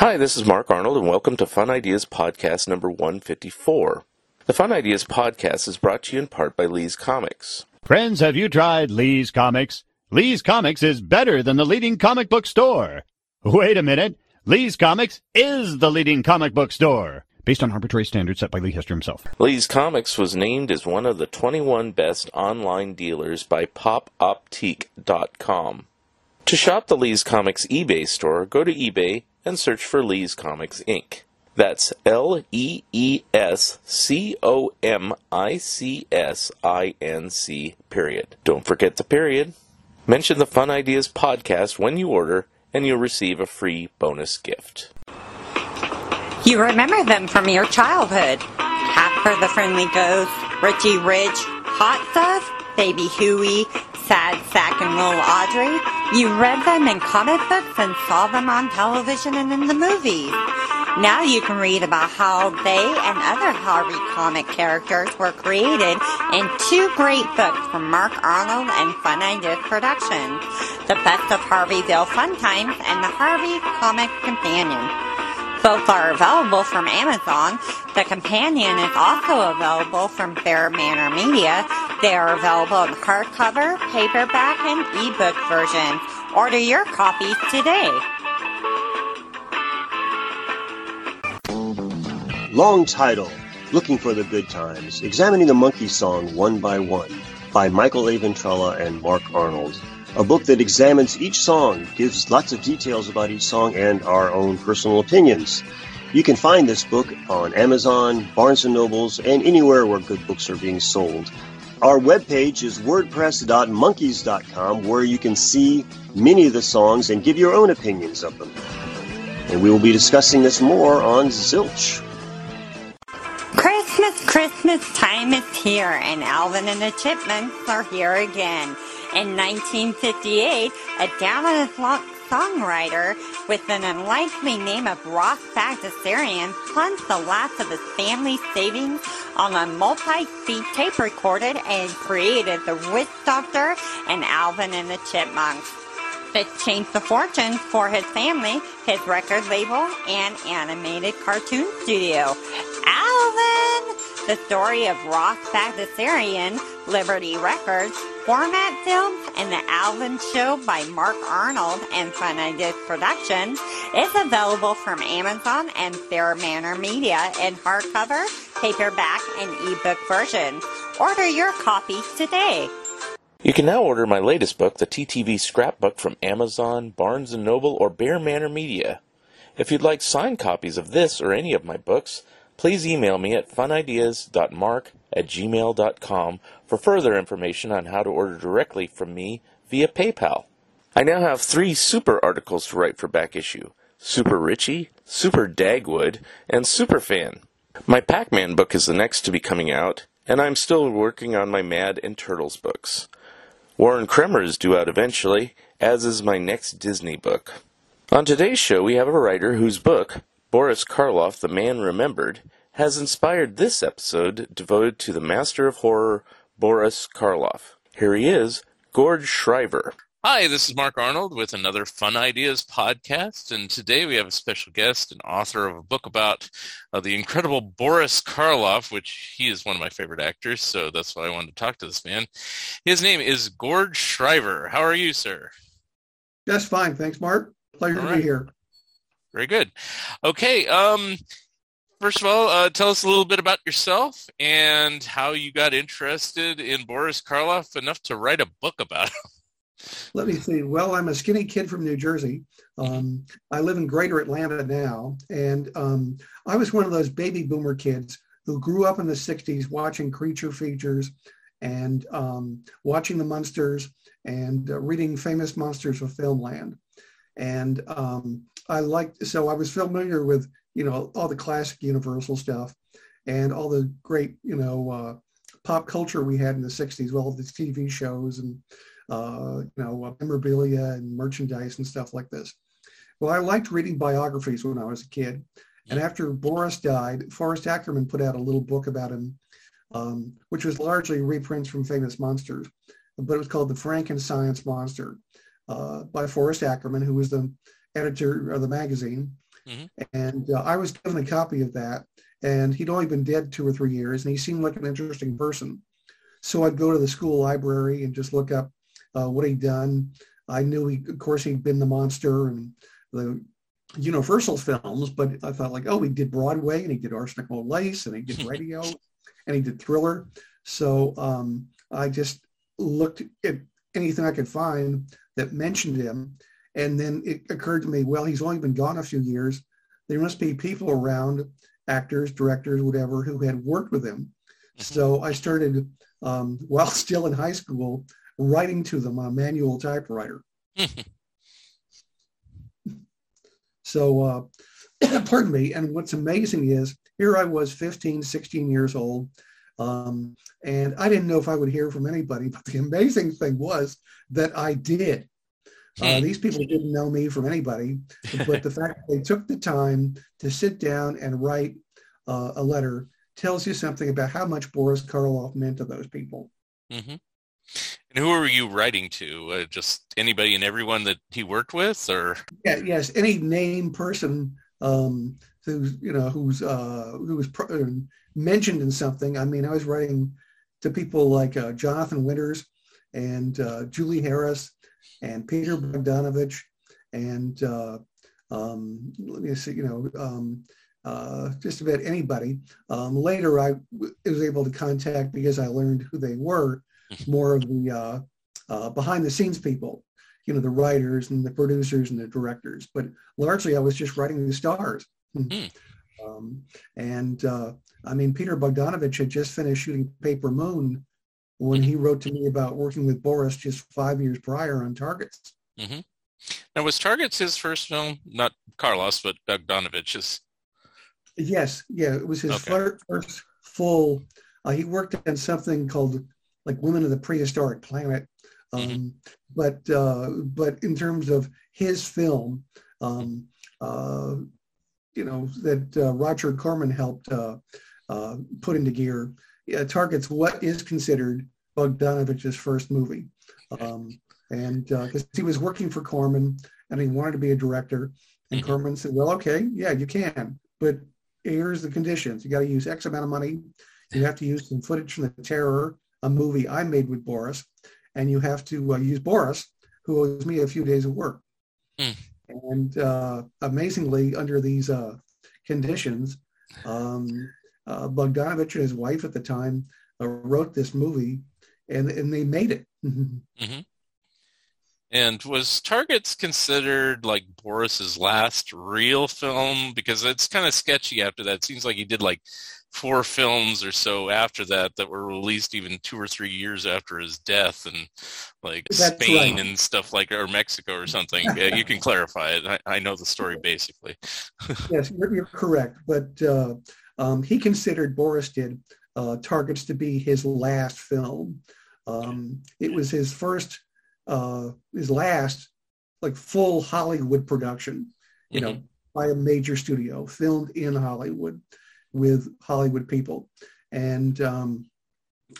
Hi, this is Mark Arnold, and welcome to Fun Ideas Podcast number 154. The Fun Ideas Podcast is brought to you in part by Lee's Comics. Friends, have you tried Lee's Comics? Lee's Comics is better than the leading comic book store. Wait a minute. Lee's Comics is the leading comic book store. Based on arbitrary standards set by Lee Hester himself. Lee's Comics was named as one of the 21 best online dealers by popoptiq.com. To shop the Lee's Comics eBay store, go to eBay and search for Lee's Comics Inc. That's L E E S C O M I C S I N C, period. Don't forget the period. Mention the Fun Ideas podcast when you order, and you'll receive a free bonus gift. You remember them from your childhood. Casper the Friendly Ghost, Richie Rich, Hot Stuff, Baby Huey, Sad Sack and Little Audrey. You read them in comic books and saw them on television and in the movies. Now you can read about how they and other Harvey comic characters were created in two great books from Mark Arnold and Fun Ideas Productions, The Best of Harveyville Fun Times and The Harvey Comic Companion. Both are available from Amazon. The companion is also available from Bear Manor Media. They are available in hardcover, paperback, and ebook versions. Order your copies today. Long title Looking for the Good Times, examining the Monkees song one by one by Michael A. Ventrella and Mark Arnold. A book that examines each song, gives lots of details about each song and our own personal opinions. You can find this book on Amazon, Barnes & Nobles, and anywhere where good books are being sold. Our webpage is wordpress.monkeys.com where you can see many of the songs and give your own opinions of them. And we will be discussing this more on Zilch. Christmas, Christmas time is here, and Alvin and the Chipmunks are here again. In 1958, a down on his luck songwriter with an unlikely name of Ross Bagdasarian plunged the last of his family's savings on a multi-speed tape recorded and created the Witch Doctor and Alvin and the Chipmunks. This changed the fortunes for his family, his record label, and animated cartoon studio. Alvin! The story of Ross Bagdasarian, Liberty Records, Format Films, and The Alvin Show by Mark Arnold and Fun Ideas Productions is available from Amazon and Bear Manor Media in hardcover, paperback, and ebook versions. Order your copies today. You can now order my latest book, the TTV Scrapbook, from Amazon, Barnes & Noble, or Bear Manor Media. If you'd like signed copies of this or any of my books, please email me at funideas.mark at gmail.com for further information on how to order directly from me via PayPal. I now have three super articles to write for back issue Super Richie, Super Dagwood, and Super Fan. My Pac Man book is the next to be coming out, and I'm still working on my Mad and Turtles books. Warren Kremer is due out eventually, as is my next Disney book. On today's show, we have a writer whose book, Boris Karloff, The Man Remembered, has inspired this episode devoted to the master of horror, Boris Karloff. Here he is, Gord Shriver. Hi, this is Mark Arnold with another Fun Ideas podcast, and today we have a special guest and author of a book about uh, the incredible Boris Karloff, which he is one of my favorite actors, so that's why I wanted to talk to this man. His name is Gord Shriver. How are you, sir? Just fine, thanks, Mark. Pleasure All to be here. Very good. Okay, um, first of all, uh, tell us a little bit about yourself and how you got interested in Boris Karloff enough to write a book about him. Let me see. Well, I'm a skinny kid from New Jersey. Um, I live in Greater Atlanta now, and um, I was one of those baby boomer kids who grew up in the '60s watching creature features and um, watching the Munsters and uh, reading famous monsters of Filmland. And um, I liked, so I was familiar with, you know, all the classic Universal stuff and all the great, you know, uh, pop culture we had in the 60s, all the TV shows and, uh, you know, memorabilia and merchandise and stuff like this. Well, I liked reading biographies when I was a kid. And after Boris died, Forrest Ackerman put out a little book about him, um, which was largely reprints from famous monsters, but it was called The Franken-Science Monster uh, by Forrest Ackerman, who was the editor of the magazine. Mm-hmm. And uh, I was given a copy of that, and he'd only been dead two or three years, and he seemed like an interesting person. So I'd go to the school library and just look up uh, what he'd done. I knew he, of course, he'd been the monster and the Universal films, but I thought like, oh, he did Broadway and he did Arsenic Lace and he did radio and he did Thriller. So um, I just looked at anything I could find that mentioned him. And then it occurred to me, well, he's only been gone a few years. There must be people around, actors, directors, whatever, who had worked with him. Mm-hmm. So I started, um, while still in high school, writing to them on a manual typewriter. So, uh, pardon me. And what's amazing is here I was 15, 16 years old. Um, and I didn't know if I would hear from anybody, but the amazing thing was that I did. Uh, these people didn't know me from anybody, but the fact that they took the time to sit down and write uh, a letter tells you something about how much Boris Karloff meant to those people. Mm-hmm. And who were you writing to? Uh, just anybody and everyone that he worked with, or yeah, yes, any name person um, who's you know who's uh, who was pro- uh, mentioned in something. I mean, I was writing to people like uh, Jonathan Winters and uh, Julie Harris and Peter Bogdanovich and uh, um, let me see, you know, um, uh, just about anybody. Um, later, I w- was able to contact because I learned who they were more of the uh, uh, behind the scenes people, you know, the writers and the producers and the directors. But largely, I was just writing the stars. Mm. Um, and uh, I mean, Peter Bogdanovich had just finished shooting Paper Moon when he wrote to me about working with Boris just five years prior on Targets. Mm-hmm. Now, was Targets his first film? Not Carlos, but Doug Bogdanovich's. Yes, yeah, it was his okay. first full. Uh, he worked on something called like Women of the Prehistoric Planet. Um, mm-hmm. But uh, but in terms of his film, um, uh, you know that uh, Roger Corman helped uh, uh, put into gear targets what is considered Bogdanovich's first movie, um, and because uh, he was working for Corman and he wanted to be a director, and mm-hmm. Corman said, "Well, okay, yeah, you can, but here's the conditions: you got to use X amount of money." You have to use some footage from the terror a movie I made with Boris, and you have to uh, use Boris, who owes me a few days of work. Mm. And uh, amazingly, under these uh, conditions, um, uh, Bogdanovich and his wife at the time uh, wrote this movie, and and they made it. mm-hmm. And was Targets considered like Boris's last real film? Because it's kind of sketchy after that. It seems like he did like four films or so after that that were released even two or three years after his death and like That's Spain right. and stuff like or Mexico or something. yeah, you can clarify it. I, I know the story basically. yes, you're, you're, correct. But uh, um, he considered Boris did uh, Targets to be his last film. Um, it was his first, uh, his last like full Hollywood production, you mm-hmm. know, by a major studio, filmed in Hollywood with Hollywood people, and um,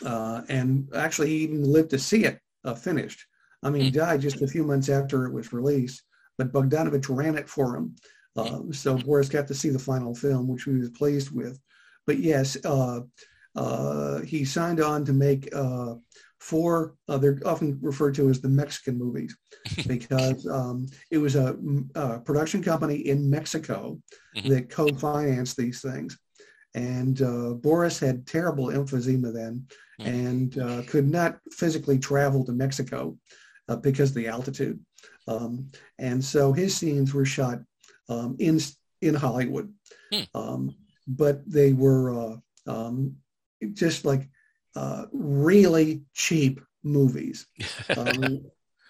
uh, and actually he even lived to see it uh, finished. I mean, he hmm. died just a few months after it was released, but Bogdanovich ran it for him. Uh, so Boris got to see the final film, which he was pleased with. But yes, uh, uh, he signed on to make uh, four, uh, they're often referred to as the Mexican movies because um, it was a, a, production company in Mexico mm-hmm. that co-financed these things. And uh, Boris had terrible emphysema then mm. and uh, could not physically travel to Mexico uh, because of the altitude. Um, and so his scenes were shot um, in, in Hollywood. Mm. Um, but they were uh, um, just like uh, really cheap movies. Um,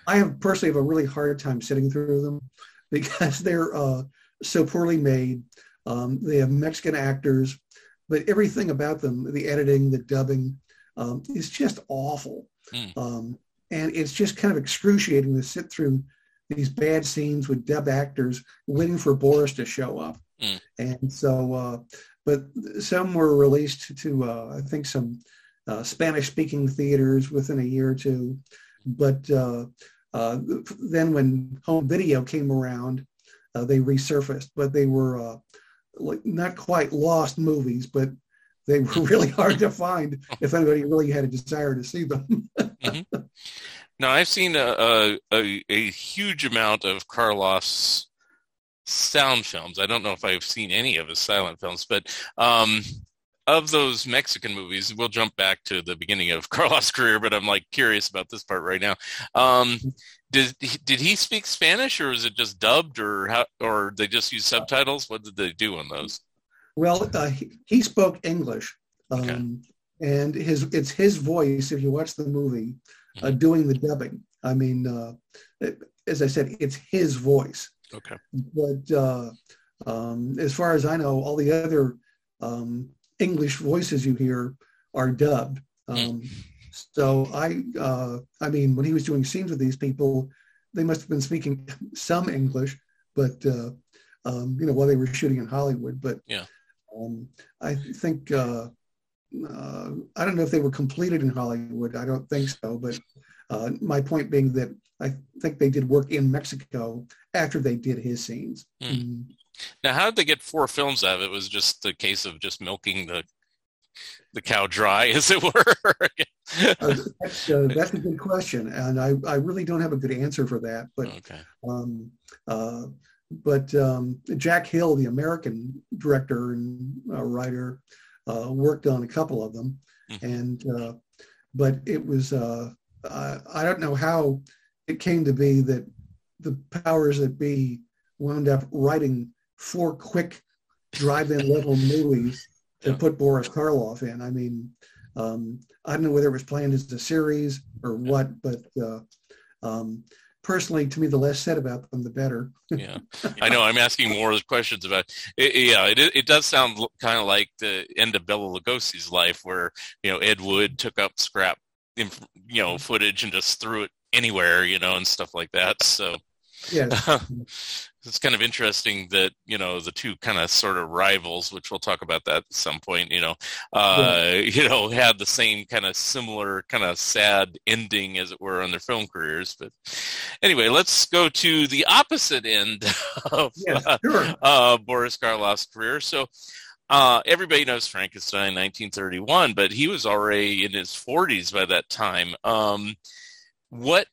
I have personally have a really hard time sitting through them because they're uh, so poorly made. Um, they have Mexican actors, but everything about them, the editing, the dubbing, um, is just awful. Mm. Um, and it's just kind of excruciating to sit through these bad scenes with dub actors waiting for Boris to show up. Mm. And so, uh, but some were released to, uh, I think, some uh, Spanish speaking theaters within a year or two. But uh, uh, then when home video came around, uh, they resurfaced, but they were like not quite lost movies, but they were really hard to find if anybody really had a desire to see them. mm-hmm. Now, I've seen a, a, a, huge amount of Karloff's sound films. I don't know if I've seen any of his silent films, but um, of those Mexican movies, we'll jump back to the beginning of Karloff's career, but I'm like curious about this part right now. Um, did did he speak Spanish, or was it just dubbed, or how, or they just use subtitles? What did they do on those? Well, uh, he, he, spoke English, um, okay. and his it's his voice. If you watch the movie, uh, doing the dubbing. I mean, uh, as I said, it's his voice. Okay. But uh, um, as far as I know, all the other um, English voices you hear are dubbed. Um, so I, uh, I mean, when he was doing scenes with these people, they must have been speaking some English, but uh, um, you know, while they were shooting in Hollywood. But yeah, um, I think uh, uh, I don't know if they were completed in Hollywood. I don't think so. But uh, my point being that I think they did work in Mexico after they did his scenes. Mm. Now, how did they get four films out of it? Was just the case of just milking the the cow dry, as it were? uh, that's, uh, that's, a good question, and I, I really don't have a good answer for that. But okay. um, uh, but um, Jack Hill, the American director and uh, writer, worked on a couple of them, mm-hmm. and uh, but it was I don't know how it came to be that the powers that be wound up writing four quick drive-in level movies to put Boris Karloff in. I mean, um, I don't know whether it was planned as a series or what, but uh, um, personally, to me, the less said about them, the better. yeah, I know. I'm asking more questions about. It, yeah, it it does sound kind of like the end of Bela Lugosi's life, where you know Ed Wood took up scrap, you know, mm-hmm. footage and just threw it anywhere, you know, and stuff like that. So yeah. it's kind of interesting that you know the two kind of sort of rivals, which we'll talk about that at some point. You know, uh, yeah. you know, had the same kind of similar kind of sad ending, as it were, on their film careers. But anyway, let's go to the opposite end of yeah, sure. uh, Boris Karloff's career. So. Uh, everybody knows Frankenstein, 1931, but he was already in his 40s by that time. Um, what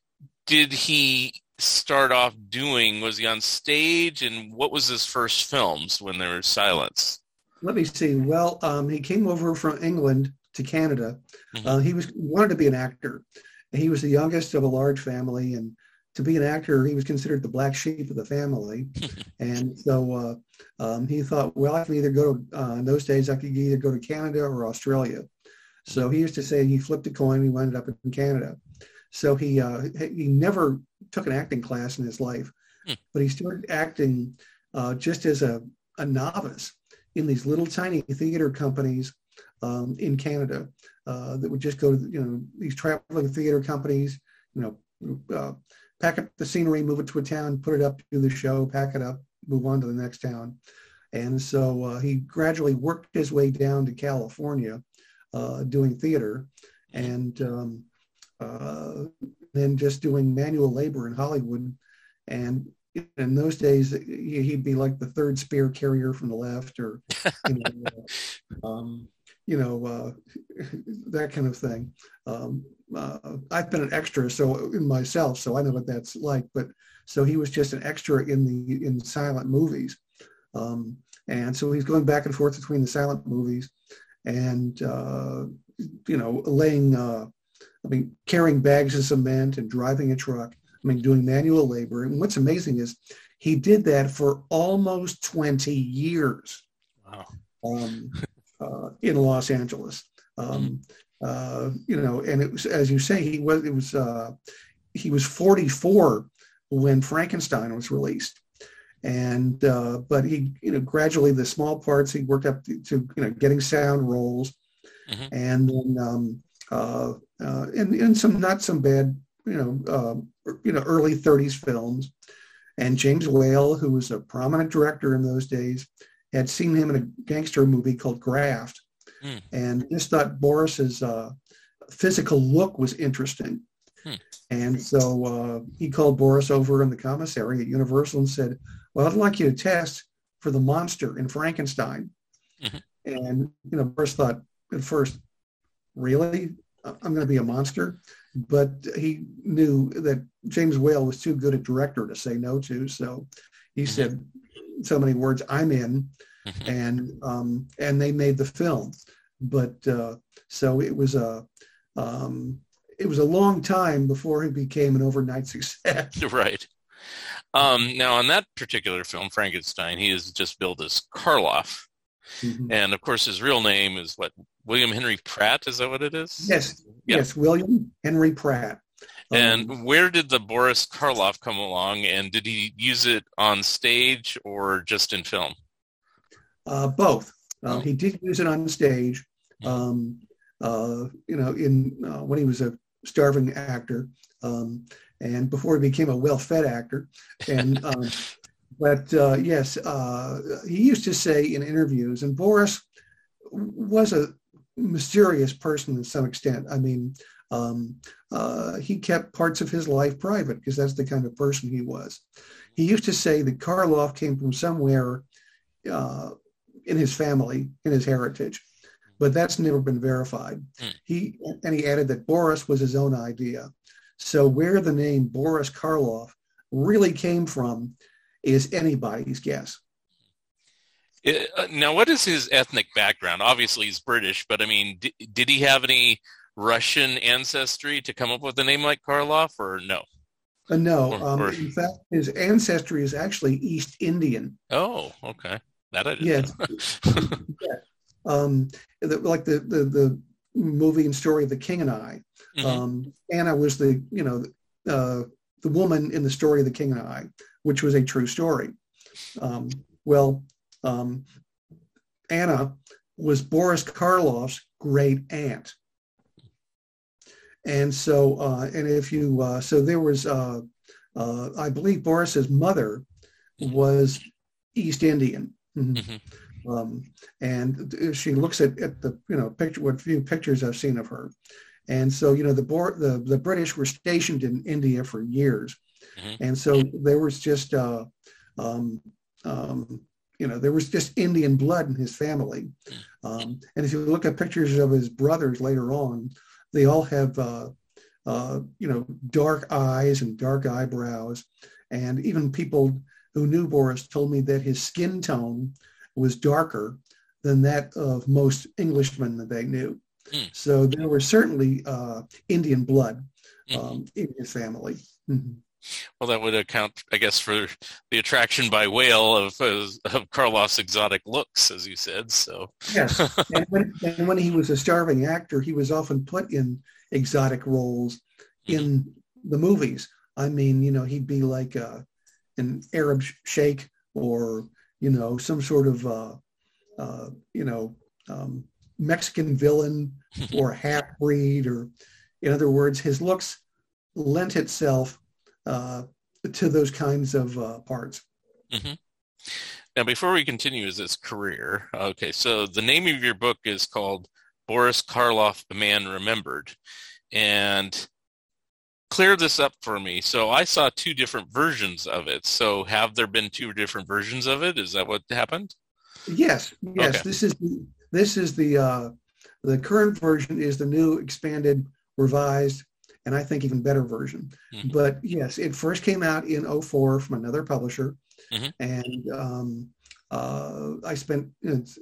did he start off doing? Was he on stage, and what was his first films when there was silence? Let me see. Well, um, he came over from England to Canada. Mm-hmm. Uh, he was wanted to be an actor. He was the youngest of a large family, and to be an actor, he was considered the black sheep of the family. and so uh, um, he thought, well, I can either go to, uh, in those days, I could either go to Canada or Australia. So he used to say he flipped a coin, he ended up in Canada. So he uh, he never took an acting class in his life, hmm. but he started acting uh, just as a, a novice in these little tiny theater companies um, in Canada uh, that would just go to you know these traveling theater companies, you know, uh, pack up the scenery, move it to a town, put it up, do the show, pack it up, move on to the next town. And so uh, he gradually worked his way down to California uh, doing theater. And um, uh, than just doing manual labor in Hollywood. And in those days, he'd be like the third spear carrier from the left, or you know, uh, um, you know uh, that kind of thing. Um, uh, I've been an extra, so in myself, so I know what that's like. But so he was just an extra in the in silent movies, um, and so he's going back and forth between the silent movies, and uh, you know, laying uh, I mean, carrying bags of cement and driving a truck. I mean, doing manual labor. And what's amazing is he did that for almost 20 years wow. um, uh, in Los Angeles. Um, uh, you know, and it was as you say, he was it was uh, he was 44 when Frankenstein was released, and uh, but he you know gradually the small parts he worked up to, to you know getting sound roles, mm-hmm. and then um, uh, and, and some not some bad you know uh, you know early 30s films, and James Whale who was a prominent director in those days had seen him in a gangster movie called Graft, mm. and just thought Boris's uh, physical look was interesting. Hmm. And so uh, he called Boris over in the commissary at Universal and said, well, I'd like you to test for the monster in Frankenstein. Mm-hmm. And, you know, Boris thought at first, really? I'm going to be a monster? But he knew that James Whale was too good a director to say no to. So he mm-hmm. said so many words, I'm in. Mm-hmm. And, um, and they made the film. But uh, so it was a, um, it was a long time before he became an overnight success. Right. Um, now, on that particular film, Frankenstein, he is just billed as Karloff. Mm-hmm. And of course, his real name is what? William Henry Pratt? Is that what it is? Yes. Yeah. Yes. William Henry Pratt. And um, where did the Boris Karloff come along? And did he use it on stage or just in film? Uh, both. Uh, oh. He did use it on stage. Mm-hmm. Um, uh, you know, in uh, when he was a starving actor, um, and before he became a well-fed actor. And um, but uh, yes, uh, he used to say in interviews, and Boris was a mysterious person to some extent. I mean, um, uh, he kept parts of his life private because that's the kind of person he was. He used to say that Karloff came from somewhere uh, in his family, in his heritage, but that's never been verified. Mm. He and he added that Boris was his own idea. So where the name Boris Karloff really came from is anybody's guess. It, uh, now, what is his ethnic background? Obviously, he's British, but I mean, d- did he have any Russian ancestry to come up with a name like Karloff, or no? Uh, no. Or, um, or... In fact, his ancestry is actually East Indian. Oh, okay. That I didn't yes. yeah. Um, the, like the, the the movie and story of The King and I. Mm-hmm. Um, Anna was the, you know, uh, the woman in the story of The King and I, which was a true story. Um, well, um, Anna was Boris Karloff's great aunt. And so, uh, and if you, uh, so there was, uh, uh I believe Boris's mother was East Indian. Mm-hmm. Mm-hmm. Um, and she looks at, at the you know picture what few pictures I've seen of her, and so you know the the the British were stationed in India for years, mm-hmm. and so there was just uh, um, um, you know there was just Indian blood in his family, um, and if you look at pictures of his brothers later on, they all have uh, uh, you know dark eyes and dark eyebrows, and even people who knew Boris told me that his skin tone was darker than that of most Englishmen that they knew. Mm. So there was certainly uh, Indian blood hmm. um, in his family. Mm-hmm. Well, that would account, I guess, for the attraction by Whale of of Karloff's exotic looks, as you said. So yes, and when, and when he was a starving actor, he was often put in exotic roles mm. in the movies. I mean, you know, he'd be like a, uh, an Arab sheikh or you know, some sort of, uh, uh, you know, um, Mexican villain or half breed, or in other words, his looks lent itself uh, to those kinds of uh, parts. Mm-hmm. Now, before we continue with this career, okay, so the name of your book is called Boris Karloff, The Man Remembered. And clear this up for me. So I saw two different versions of it. So have there been two different versions of it? Is that what happened? Yes, yes. Okay. This is the, this is the uh, the current version is the new expanded, revised, and I think even better version. Mm-hmm. But yes, it first came out in 04 from another publisher, mm-hmm. and um, uh, I spent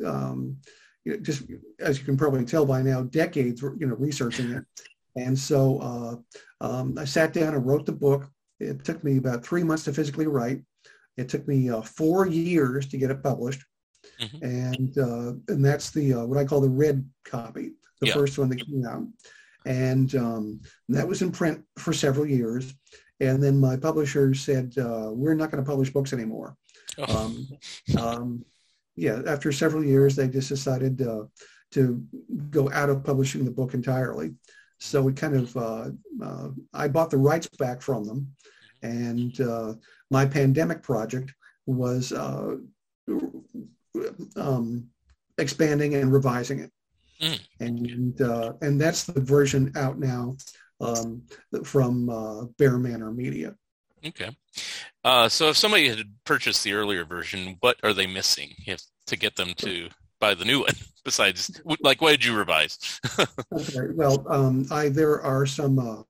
um, you know, just as you can probably tell by now, decades you know researching it. And so uh, um, I sat down and wrote the book. It took me about three months to physically write. It took me uh, four years to get it published. Mm-hmm. And uh, and that's the uh, what I call the red copy. the Yeah. first one that came out, and um, that was in print for several years. And then my publisher said, uh, "We're not going to publish books anymore." Oh. Um, um, yeah, after several years, they just decided uh, to go out of publishing the book entirely. So we kind of, uh, uh, I bought the rights back from them, and uh, my pandemic project was uh, um, expanding and revising it, Mm. and uh, and that's the version out now um, from uh, Bear Manor Media. Okay. Uh, so if somebody had purchased the earlier version, what are they missing if, to get them to buy the new one? Besides, like, what did you revise? Okay. Well, um, I there are some uh,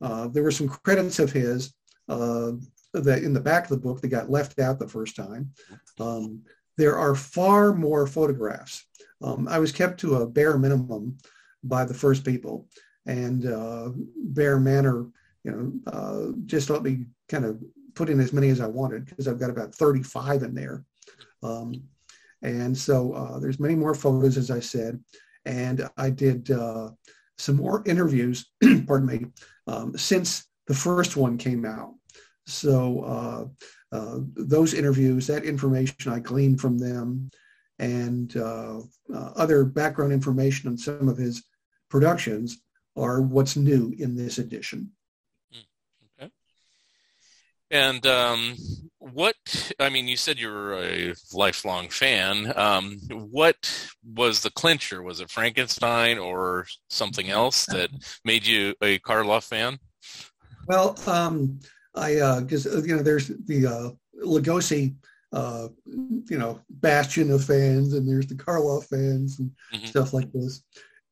uh, there were some credits of his uh, that in the back of the book that got left out the first time. Um, there are far more photographs. Um, I was kept to a bare minimum by the first people, and uh, Bear Manor, you know, uh, just let me kind of put in as many as I wanted because I've got about 35 in there. Um, and so uh, there's many more photos, as I said and I did uh, some more interviews, pardon me, um, since the first one came out. So uh, uh, those interviews, that information I gleaned from them, and uh, uh, other background information on some of his productions are what's new in this edition. Okay. And um, what, I mean, you said you were a lifelong fan. Um, what was the clincher? Was it Frankenstein or something else that made you a Karloff fan? Well, um, I because uh, you know there's the uh, Lugosi, uh, you know, bastion of fans, and there's the Karloff fans and Mhm. stuff like this.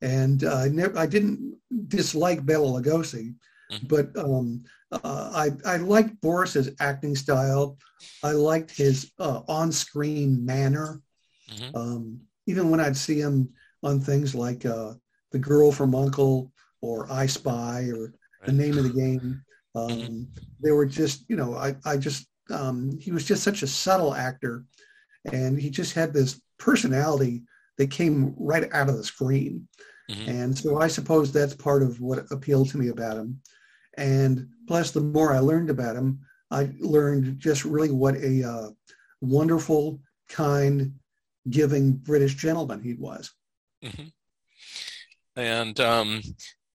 And uh, I never, I didn't dislike Bela Lugosi, Mhm. but um, uh, I I liked Boris's acting style. I liked his uh, on-screen manner. Mhm. Um, even when I'd see him on things like uh, The Girl from U.N.C.L.E. or I Spy or The Name of the Game, um, they were just, you know, I, I just, um, he was just such a subtle actor and he just had this personality that came right out of the screen. Mhm. And so I suppose that's part of what appealed to me about him. And plus, the more I learned about him, I learned just really what a uh, wonderful, kind, giving British gentleman he was. Mhm. And um,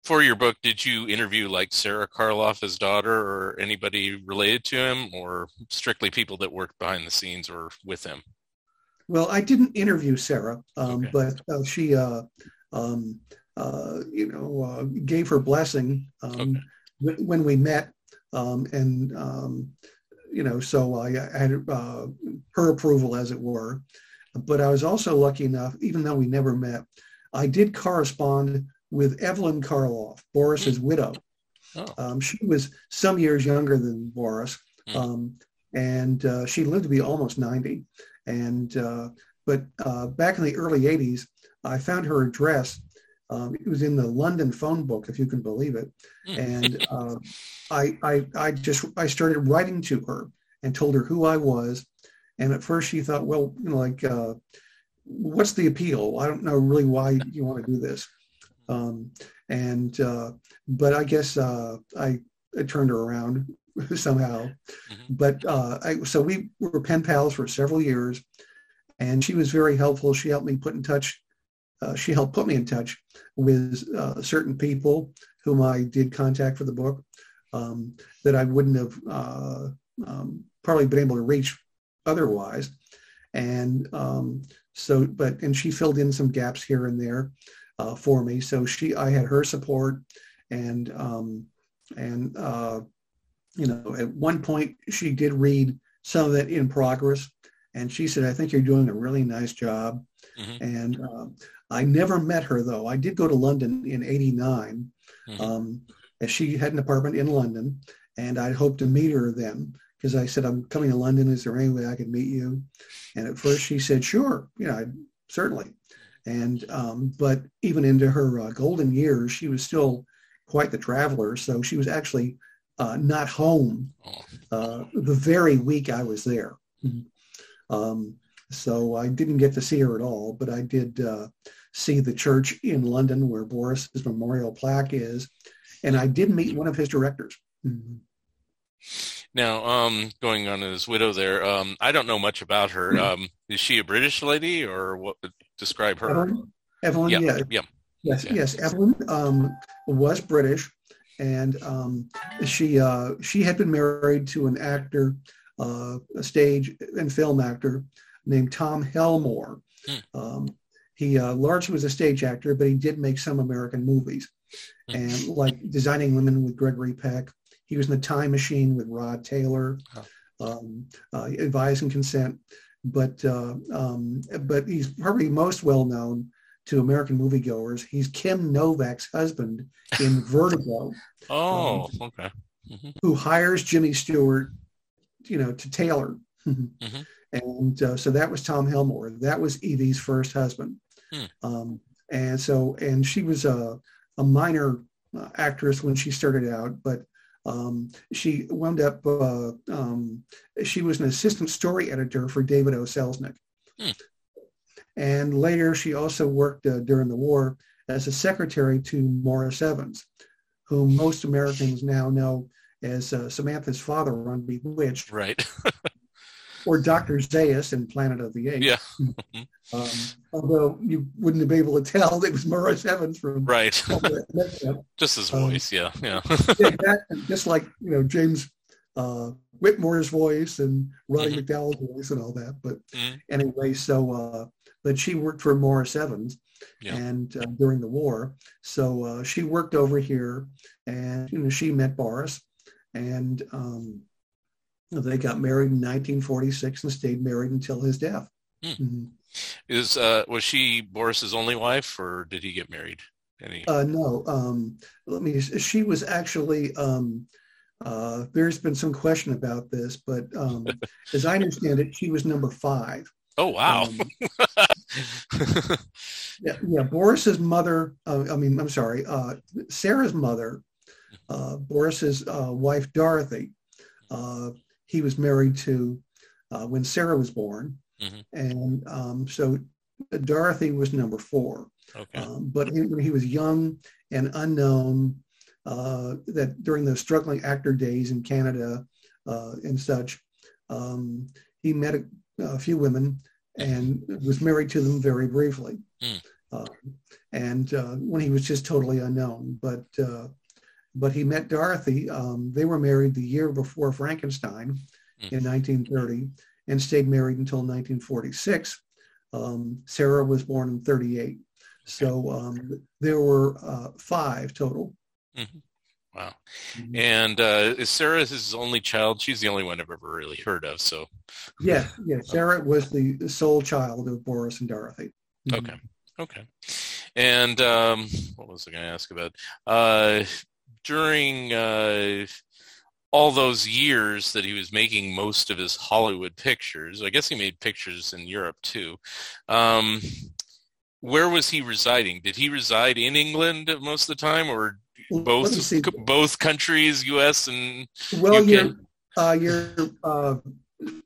for your book, did you interview like Sarah Karloff, his daughter, or anybody related to him, or strictly people that worked behind the scenes or with him? Well, I didn't interview Sarah, um, Okay. but uh, she, uh, um, uh, you know, uh, gave her blessing um, Okay. wh- when we met, um, and um, you know, so I had uh, her approval, as it were. But I was also lucky enough, even though we never met, I did correspond with Evelyn Karloff, Boris's widow. Oh. Um, she was some years younger than Boris, Mm. um, and uh, she lived to be almost 90. And uh, but uh, back in the early 80s, I found her address. Um, it was in the London phone book, if you can believe it. Mm. And uh, I, I, I just I started writing to her and told her who I was. And at first she thought, well, you know, like, uh, what's the appeal? I don't know really why you want to do this. Um, and uh, but I guess uh, I, I turned her around somehow. Mhm. But uh, I, so we were pen pals for several years, and she was very helpful. She helped me put in touch. Uh, she helped put me in touch with uh, certain people whom I did contact for the book um, that I wouldn't have uh, um, probably been able to reach otherwise. And um, so, but and she filled in some gaps here and there uh, for me. So she, I had her support, and um, and uh, you know, at one point she did read some of it in progress, and she said, "I think you're doing a really nice job." Mhm. And uh, I never met her though. I did go to London in '89, Mhm. um, and she had an apartment in London, and I hoped to meet her then because I said, "I'm coming to London. Is there any way I could meet you?" And at first she said, "Sure, you know, I'd, certainly." And um, but even into her uh, golden years, she was still quite the traveler. So she was actually uh, not home uh, the very week I was there. Um, so I didn't get to see her at all, but I did uh, see the church in London where Boris's memorial plaque is. And I did meet one of his directors. Mm-hmm. Now, um, going on to his widow there, um, I don't know much about her. Mm-hmm. Um, is she a British lady or what? Describe her. Evelyn, Evelyn yeah, yeah. yeah. Yes, Yeah. yes. Evelyn um, was British, and um, she uh, she had been married to an actor, uh, a stage and film actor named Tom Helmore. Hmm. Um, he uh, largely was a stage actor, but he did make some American movies, Hmm. and like Designing Women with Gregory Peck. He was in The Time Machine with Rod Taylor, um, uh, Advise and Consent. But uh, um, but he's probably most well known to American moviegoers. He's Kim Novak's husband in Vertigo, Oh, okay. Mhm. who hires Jimmy Stewart, you know, to tailor. Mm-hmm. And uh, so that was Tom Helmore. That was Evie's first husband. Hmm. Um, and so, and she was a, a minor uh, actress when she started out, but um, she wound up, uh, um, she was an assistant story editor for David O. Selznick. Hmm. And later she also worked uh, during the war as a secretary to Maurice Evans, whom most Americans now know as uh, Samantha's father on Bewitched, Right. or Dr. Zaius in Planet of the Apes. Yeah. Um, although you wouldn't be able to tell it was Maurice Evans from Right. Just his Um, voice. Yeah. Yeah. exactly. just like you know James uh, Whitmore's voice and Roddy Mhm. McDowall's voice and all that. But Mhm. anyway, so uh, but she worked for Maurice Evans Yeah. and uh, during the war, so uh, she worked over here, and you know she met Boris, and um, they got married in 1946 and stayed married until his death. Hmm. Mhm. Is uh was she Boris's only wife or did he get married? Any? Uh, no, um, let me. She was actually. Um, uh, there's been some question about this, but um, as I understand it, she was number five. oh wow. Um, yeah, yeah. Boris's mother. Uh, I mean, I'm sorry. Uh, Sarah's mother, uh, Boris's uh, wife Dorothy. Uh, he was married to uh, when Sarah was born, Mhm. and um, so Dorothy was number four. okay. Um, but he, when he was young and unknown, uh, that during those struggling actor days in Canada uh, and such, um, he met a, a few women and was married to them very briefly. Hmm. Uh, and uh, when he was just totally unknown, but uh, but he met Dorothy. Um, they were married the year before Frankenstein Hmm. in 1930 and stayed married until 1946. Um, Sarah was born in 38. So um, there were uh, five total. Wow. Mhm. And uh, is Sarah his only child? She's the only one I've ever really heard of. So Yes, yes. Sarah was the sole child of Boris and Dorothy. Mhm. okay, okay. And um, what was I going to ask about? Uh, during uh, all those years that he was making most of his Hollywood pictures, I guess he made pictures in Europe too. Um, where was he residing? Did he reside in England most of the time, or both both countries, U.S. and Well, UK? you're uh, you're uh,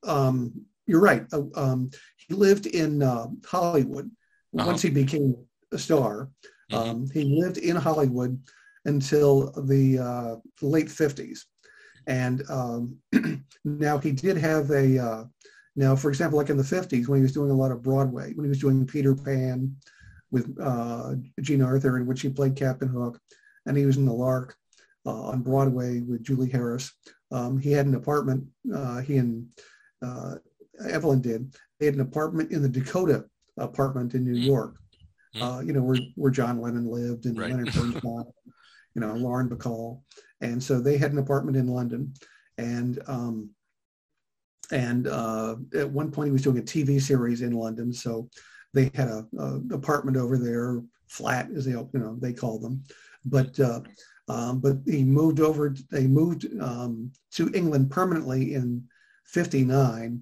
um, you're right. Uh, um, he lived in uh, Hollywood Uh-huh. once he became a star. Mhm. Um, he lived in Hollywood until the uh, late 50s. And um, now he did have a, uh, now, for example, like in the 50s when he was doing a lot of Broadway, when he was doing Peter Pan with uh, Jean Arthur, in which he played Captain Hook, and he was in The Lark uh, on Broadway with Julie Harris. Um, he had an apartment, uh, he and uh, Evelyn did. They had an apartment in the Dakota apartment in New Hmm. York, Hmm. uh, you know, where, where John Lennon lived and Right. Leonard Bernstein, you know, Lauren Bacall. And so they had an apartment in London. And um, and uh, at one point he was doing a TV series in London. So they had a, a apartment over there, flat as they you know they call them. But uh, um, but he moved over. They moved um, to England permanently in '59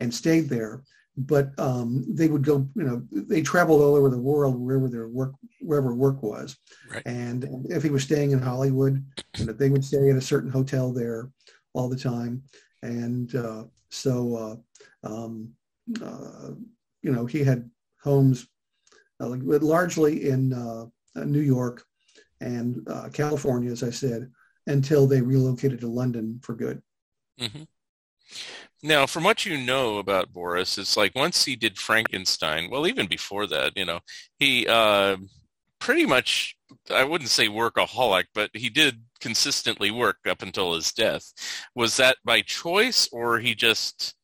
and stayed there. But um, they would go, you know, they traveled all over the world wherever their work, wherever work was. Right. And if he was staying in Hollywood, you know, they would stay at a certain hotel there all the time. And uh, so, uh, um, uh, you know, he had homes uh, largely in uh, New York and uh, California, as I said, until they relocated to London for good. Mm-hmm. Now, from what you know about Boris, it's like once he did Frankenstein, well, even before that, you know, he uh, pretty much, I wouldn't say workaholic, but he did consistently work up until his death. Was that by choice or he just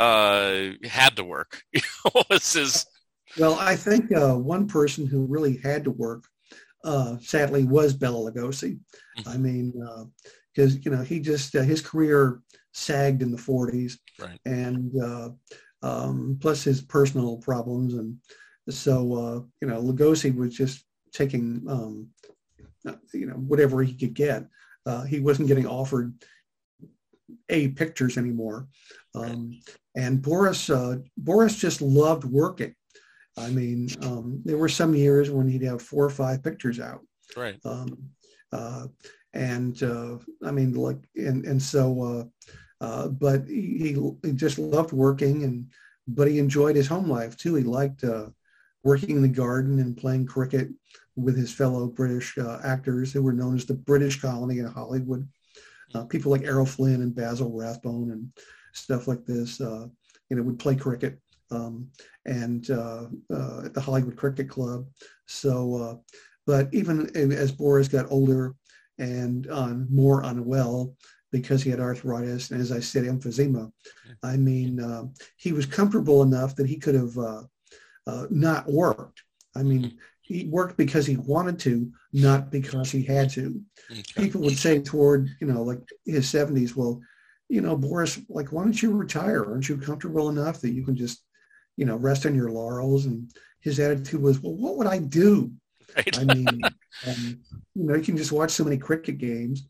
uh, had to work? was his. Well, I think uh, one person who really had to work, uh, sadly, was Bela Lugosi. Mm-hmm. I mean, because, uh, you know, he just, uh, his career sagged in the 40s. Right. And uh, um, plus his personal problems. And so, uh, you know, Lugosi was just taking, um, you know, whatever he could get. Uh, he wasn't getting offered A pictures anymore. Um, and Boris, uh, Boris just loved working. I mean, um, there were some years when he'd have four or five pictures out. Right. Um, uh, and uh, I mean, like, and and so, uh, uh, but he, he just loved working, and but he enjoyed his home life too. He liked uh, working in the garden and playing cricket with his fellow British uh, actors who were known as the British colony in Hollywood. Uh, people like Errol Flynn and Basil Rathbone and stuff like this, uh, you know, would play cricket um, and at the Hollywood Cricket Club. So, but even as Boris got older and more unwell because he had arthritis and, as I said, emphysema, I mean, uh, he was comfortable enough that he could have uh, uh, not worked. I mean, mm-hmm. he worked because he wanted to, not because he had to. People would say toward, you know, like his 70s, well, you know, Boris, like, why don't you retire? Aren't you comfortable enough that you can just, you know, rest on your laurels? And his attitude was, well, what would I do? Right. I mean, um, you know, you can just watch so many cricket games.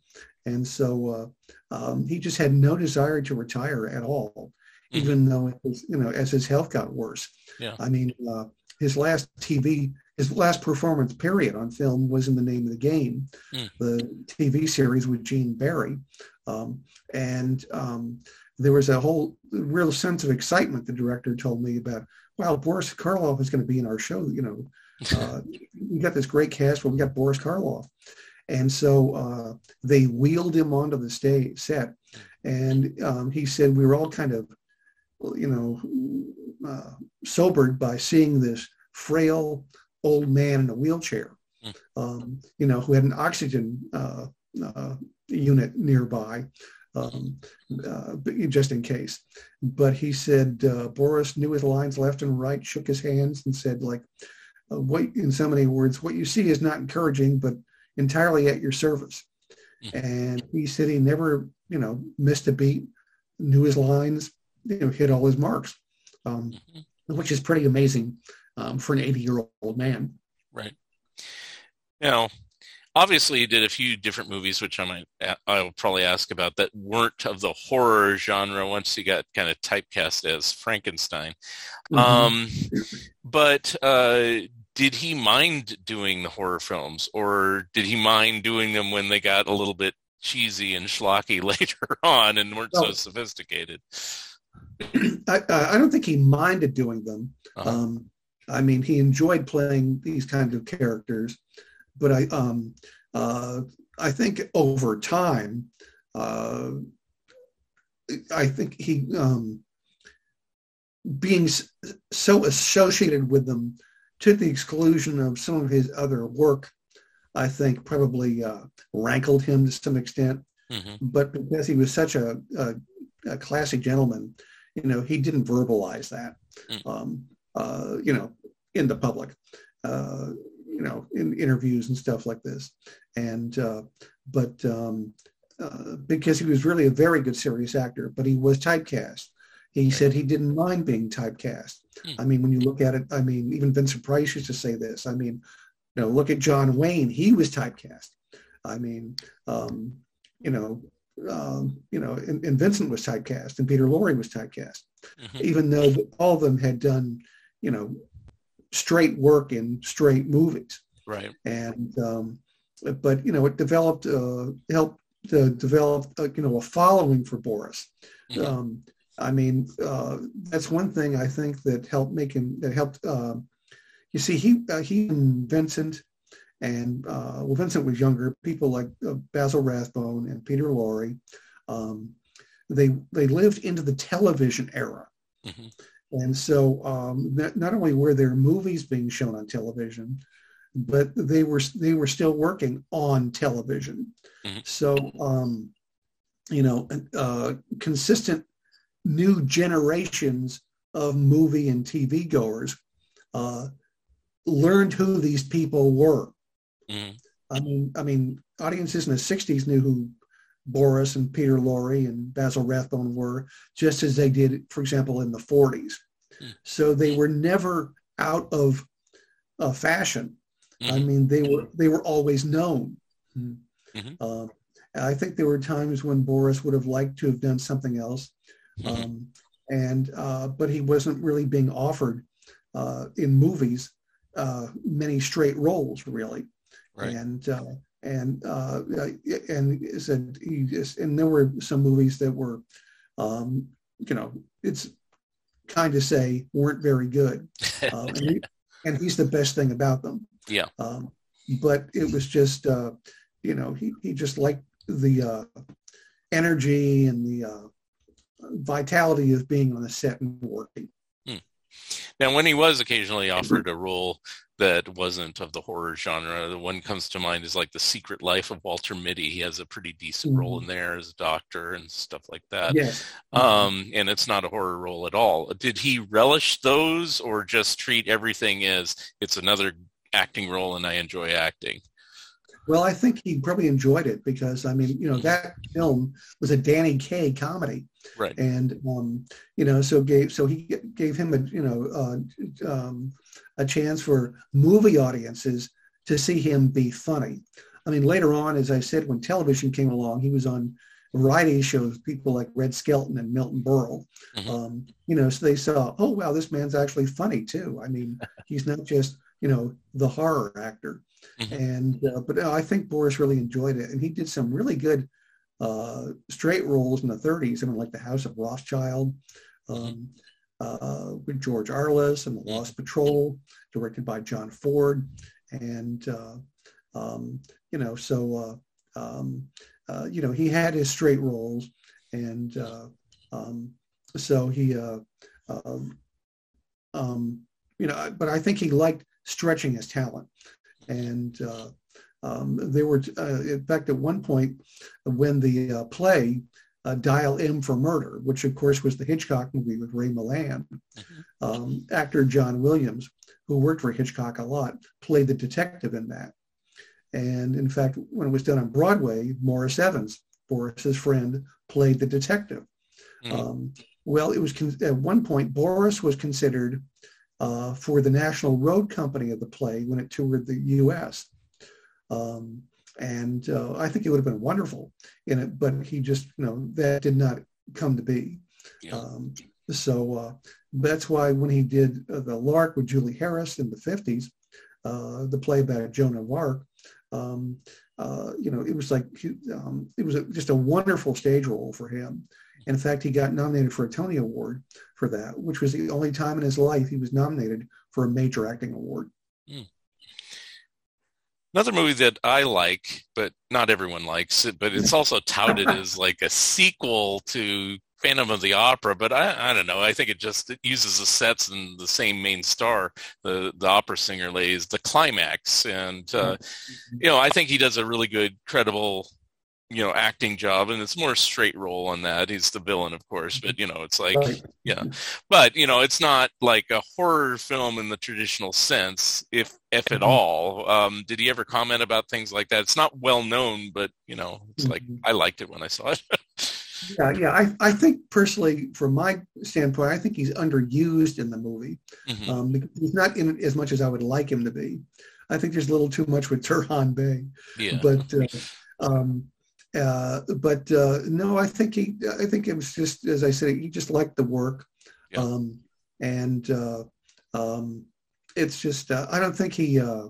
And so uh, um, he just had no desire to retire at all, mm-hmm. even though it was, you know, as his health got worse. Yeah. I mean, uh, his last TV his last performance period on film was in the name of the game mm. the tv series with gene barry um, and um, there was a whole real sense of excitement the director told me about wow boris karloff is going to be in our show you know uh, we got this great cast where we got boris karloff and so uh, they wheeled him onto the stage set and um, he said we were all kind of you know uh, sobered by seeing this frail old man in a wheelchair, mm. um, you know, who had an oxygen uh, uh, unit nearby, um, uh, just in case. But he said uh, Boris knew his lines left and right, shook his hands, and said, like, uh, what in so many words, what you see is not encouraging, but entirely at your service. Mm. And he said he never, you know, missed a beat, knew his lines, you know, hit all his marks, um, mm-hmm. which is pretty amazing um, for an 80 year old man. Right. Now, obviously, you did a few different movies, which I might I'll probably ask about that weren't of the horror genre. Once you got kind of typecast as Frankenstein, mm-hmm. um, but uh, did he mind doing the horror films, or did he mind doing them when they got a little bit cheesy and schlocky later on and weren't well, so sophisticated? I, I, don't think he minded doing them. Uh-huh. Um, I mean, he enjoyed playing these kinds of characters, but I, um, uh, I think over time, uh, I think he, um, being so associated with them to the exclusion of some of his other work, I think probably uh, rankled him to some extent. Mm-hmm. But because he was such a, a, a, classy gentleman, you know, he didn't verbalize that. Mm. Um, uh, you know, in the public, uh, you know, in interviews and stuff like this. And uh, but um, uh, because he was really a very good serious actor, but he was typecast. He said he didn't mind being typecast. Hmm. I mean, when you look at it, I mean, even Vincent Price used to say this. I mean, you know, look at John Wayne; he was typecast. I mean, um, you know, um, you know, and, and, Vincent was typecast, and Peter Lorre was typecast, mm-hmm. even though all of them had done, you know, straight work in straight movies. Right. And um, but you know, it developed uh, helped to develop uh, you know a following for Boris. Mm-hmm. Um, I mean, uh, that's one thing I think that helped make him that helped uh, you see, he uh, he and Vincent and uh, well, Vincent was younger. People like uh, Basil Rathbone and Peter Lorre, um, they they lived into the television era, mm-hmm. and so um, not, not only were there movies being shown on television, but they were they were still working on television. Mm-hmm. So um, you know, uh, consistent new generations of movie and TV goers uh, learned who these people were. Mm-hmm. I mean, I mean, audiences in the '60s knew who Boris and Peter Lorre and Basil Rathbone were, just as they did, for example, in the '40s. Mm-hmm. So they were never out of uh, fashion. Mm-hmm. I mean, they were they were always known. Mm-hmm. Um, I think there were times when Boris would have liked to have done something else. Um, and uh, but he wasn't really being offered uh, in movies uh, many straight roles really, right. and uh, and uh, and said he just, and there were some movies that were, um, you know, it's kind of say weren't very good, and, he, and, he's the best thing about them. Yeah. Um, but it was just, uh, you know, he he just liked the uh, energy and the uh, vitality of being on the set and working. Now, when he was occasionally offered a role that wasn't of the horror genre, the one comes to mind is like The Secret Life of Walter Mitty. He has a pretty decent mm-hmm. role in there as a doctor and stuff like that. Yes. Um, and it's not a horror role at all. Did he relish those or just treat everything as it's another acting role and I enjoy acting? Well, I think he probably enjoyed it because I mean, you know, that film was a Danny Kaye comedy, right? And um, you know, so gave so he gave him a you know uh, um, a chance for movie audiences to see him be funny. I mean, later on, as I said, when television came along, he was on variety shows, people like Red Skelton and Milton Berle. Mm-hmm. Um, you know, so they saw, oh wow, this man's actually funny too. I mean, he's not just you know the horror actor. Mm-hmm. And uh, but uh, I think Boris really enjoyed it, and he did some really good uh, straight roles in the 30s. I mean, like The House of Rothschild mm-hmm. um, uh, with George Arliss and The mm-hmm. Lost Patrol, directed by John Ford, and uh, um, you know, so uh, um, you know, he had his straight roles, and um, so he. Um, um, you know, but I think he liked stretching his talent. And uh, um, they were, uh, in fact, at one point when the uh, play uh, Dial M for Murder, which of course was the Hitchcock movie with Ray Milland, mm-hmm. um, actor John Williams, who worked for Hitchcock a lot, played the detective in that. And in fact, when it was done on Broadway, Maurice Evans, Boris's friend, played the detective. Mm-hmm. Um, well, it was con- at one point Boris was considered uh, for the National Road Company of the play when it toured the U.S. Um, and uh, I think it would have been wonderful in it, but he just, you know, that did not come to be. Yeah. Um, so uh, that's why when he did uh, the Lark with Julie Harris in the 50s, uh, the play about Joan of Arc, um, uh, you know, it was like um, it was a, just a wonderful stage role for him. In fact, he got nominated for a Tony Award for that, which was the only time in his life he was nominated for a major acting award. Mm. Another movie that I like, but not everyone likes it, but it's also touted as like a sequel to Phantom of the Opera, but I, I don't know. I think it just it uses the sets and the same main star, the the opera singer lays the climax, and uh, mm-hmm. you know I think he does a really good, credible you know acting job and it's more straight role on that he's the villain of course but you know it's like yeah but you know it's not like a horror film in the traditional sense if if at mm-hmm. all um did he ever comment about things like that it's not well known but you know it's mm-hmm. like i liked it when i saw it yeah yeah I, I think personally from my standpoint i think he's underused in the movie mm-hmm. um he's not in it as much as i would like him to be i think there's a little too much with turhan bey yeah. but uh, um uh, but uh, no, I think he. I think it was just as I said. He just liked the work, yeah. um, and uh, um, it's just. Uh, I don't think he uh,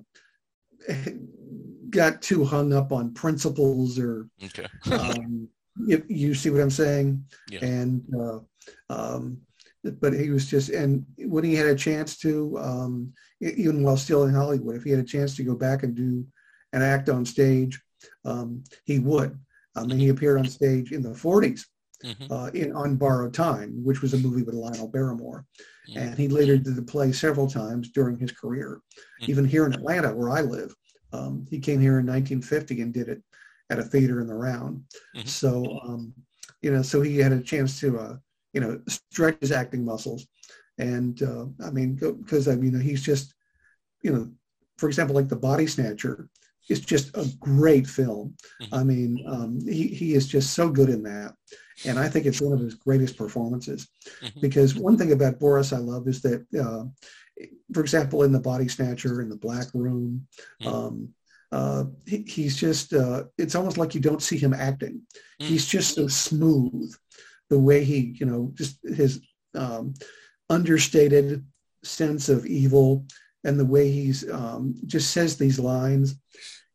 got too hung up on principles or. Okay. um, if you see what I'm saying, yeah. and um, but he was just, and when he had a chance to, um, even while still in Hollywood, if he had a chance to go back and do an act on stage, um, he would. I mean, he appeared on stage in the 40s mm-hmm. uh, in On Borrowed Time, which was a movie with Lionel Barrymore. Mm-hmm. And he later did the play several times during his career. Mm-hmm. Even here in Atlanta, where I live, um, he came here in 1950 and did it at a theater in the round. Mm-hmm. So, um, you know, so he had a chance to, uh, you know, stretch his acting muscles. And uh, I mean, because I mean, he's just, you know, for example, like The Body Snatcher is just a great film. Mm-hmm. I mean, um, he, he is just so good in that. And I think it's one of his greatest performances. Mm-hmm. Because one thing about Boris I love is that, uh, for example, in The Body Snatcher, in The Black Room, mm-hmm. um, uh, he, he's just, uh, it's almost like you don't see him acting. Mm. He's just so smooth the way he, you know, just his um, understated sense of evil and the way he's um, just says these lines,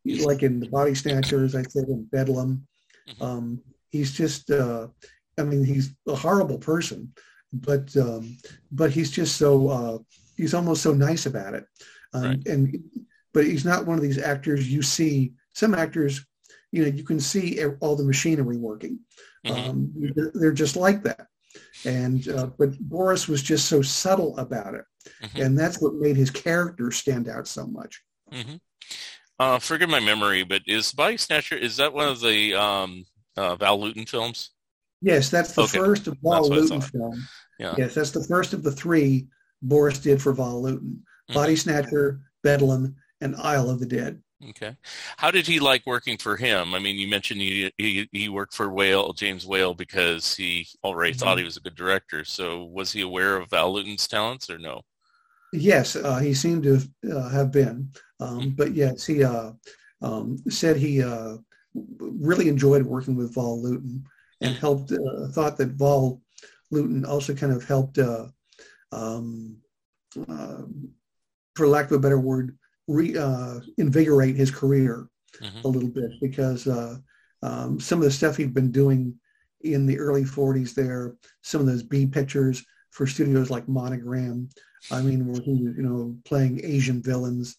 like in the Body Snatchers, I said in Bedlam. Mm-hmm. Um, he's just, uh, I mean, he's a horrible person, but um, but he's just so uh, he's almost so nice about it, um, right. and but he's not one of these actors you see. Some actors, you know, you can see all the machinery working. Mm-hmm. Um, they're, they're, just like that. And uh, but Boris was just so subtle about it, mm-hmm. and that's what made his character stand out so much. Mm-hmm. Uh, forgive my memory, but is Body Snatcher is that one of the um, uh, Val Lewton films? Yes, that's the okay. first of Val Lewton film. Yeah. Yes, that's the first of the three Boris did for Val Lewton: mm-hmm. Body Snatcher, Bedlam, and Isle of the Dead. Okay. How did he like working for him? I mean, you mentioned he he, he worked for Whale, James Whale, because he already mm-hmm. thought he was a good director. So was he aware of Val Lewton's talents or no? Yes, uh, he seemed to uh, have been. Um, mm-hmm. But yes, he uh, um, said he uh, really enjoyed working with Val Lewton and helped, uh, thought that Val Lewton also kind of helped, uh, um, for lack of a better word, re, uh, invigorate his career mm-hmm. a little bit because uh, um, some of the stuff he'd been doing in the early 40s there, some of those B pictures for studios like Monogram, I mean, where he was, you know, playing Asian villains.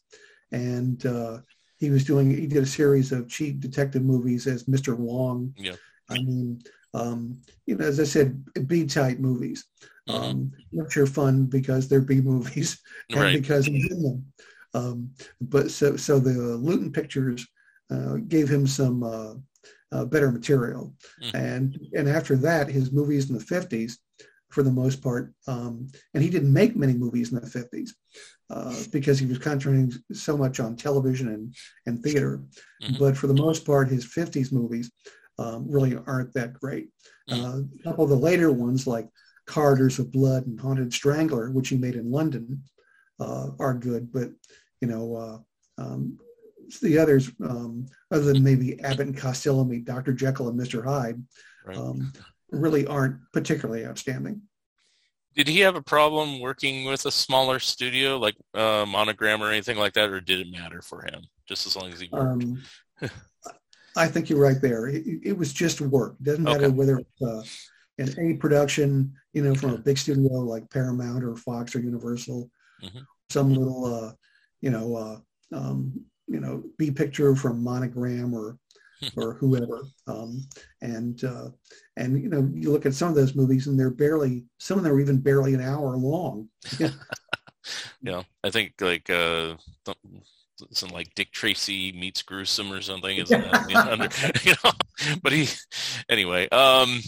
And uh, he was doing, he did a series of cheap detective movies as Mr. Wong. Yeah. I mean, um, you know, as I said, B type movies. Mm-hmm. Um, which are fun because they're B movies and right. because he's in them. Um, but so so the Lewton pictures uh, gave him some uh, uh, better material, mm-hmm. and and after that, his movies in the fifties, for the most part, um, and he didn't make many movies in the fifties. Uh, because he was concentrating so much on television and, and theater. Mm-hmm. But for the most part, his 50s movies um, really aren't that great. Mm-hmm. Uh, a couple of the later ones, like Corridors of Blood and Haunted Strangler, which he made in London, uh, are good. But you know, uh, um, the others, um, other than maybe Abbott and Costello meet Dr. Jekyll and Mr. Hyde, right. um, really aren't particularly outstanding. Did he have a problem working with a smaller studio like uh, Monogram or anything like that, or did it matter for him just as long as he worked? Um, I think you're right there. It, it was just work. It doesn't matter okay. whether it's uh, an A production, you know, from a big studio like Paramount or Fox or Universal, mm-hmm. some little uh, you know, uh, um, you know, B picture from Monogram or or whoever. Um, and uh, and you know, you look at some of those movies and they're barely some of them are even barely an hour long. yeah, I think like uh, something like Dick Tracy meets Gruesome or something. Isn't that, you know, under, you know, but he anyway. Um,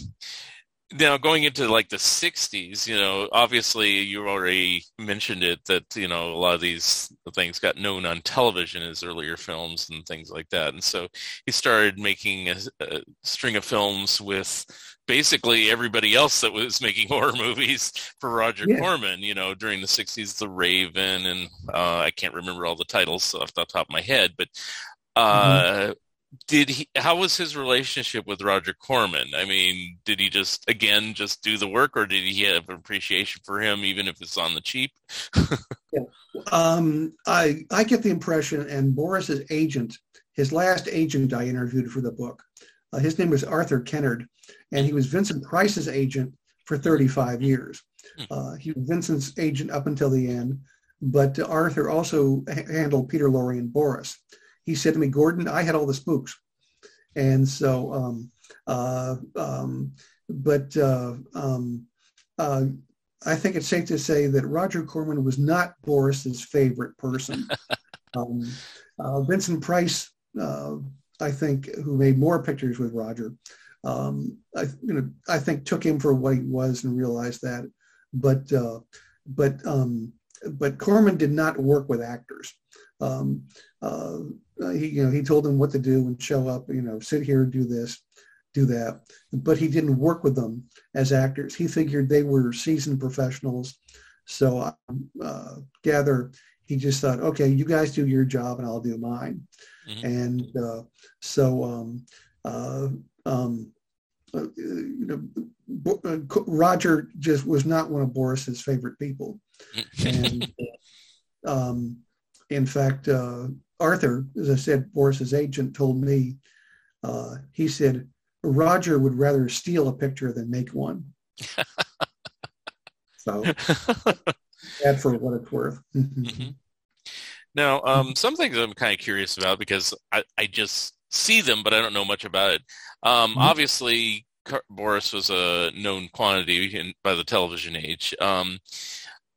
now going into like the 60s you know obviously you already mentioned it that you know a lot of these things got known on television as earlier films and things like that and so he started making a, a string of films with basically everybody else that was making horror movies for Roger yeah. Corman, you know, during the 60s, The Raven, and uh, I can't remember all the titles off the top of my head, but uh, mm-hmm did he how was his relationship with roger corman i mean did he just again just do the work or did he have appreciation for him even if it's on the cheap yeah. um, i i get the impression and boris's agent his last agent i interviewed for the book uh, his name was arthur kennard and he was vincent price's agent for 35 years. Hmm. Uh, he was Vincent's agent up until the end, but Arthur also h- handled Peter Lorre and Boris. He said to me, Gordon, I had all the spooks. And so, um, uh, um, but uh, um, uh, I think it's safe to say that Roger Corman was not Boris's favorite person. um, uh, Vincent Price, uh, I think, who made more pictures with Roger, um, I, you know, I think took him for what he was and realized that. But uh, but um, but Corman did not work with actors. Um, uh, he you know he told them what to do and show up. You know, sit here, do this, do that. But he didn't work with them as actors. He figured they were seasoned professionals. So I uh, gather he just thought, okay, you guys do your job and I'll do mine. Mhm. And uh, so um, uh, um, uh, you know, uh, Roger just was not one of Boris's favorite people. And uh, um, in fact, uh, Arthur, as I said, Boris's agent told me, uh, he said, Roger would rather steal a picture than make one. so bad for what it's worth. Mhm. Now, um, some things I'm kind of curious about because I, I just see them, but I don't know much about it. Um, Mhm. Obviously, Car- Boris was a known quantity in, by the television age. Um,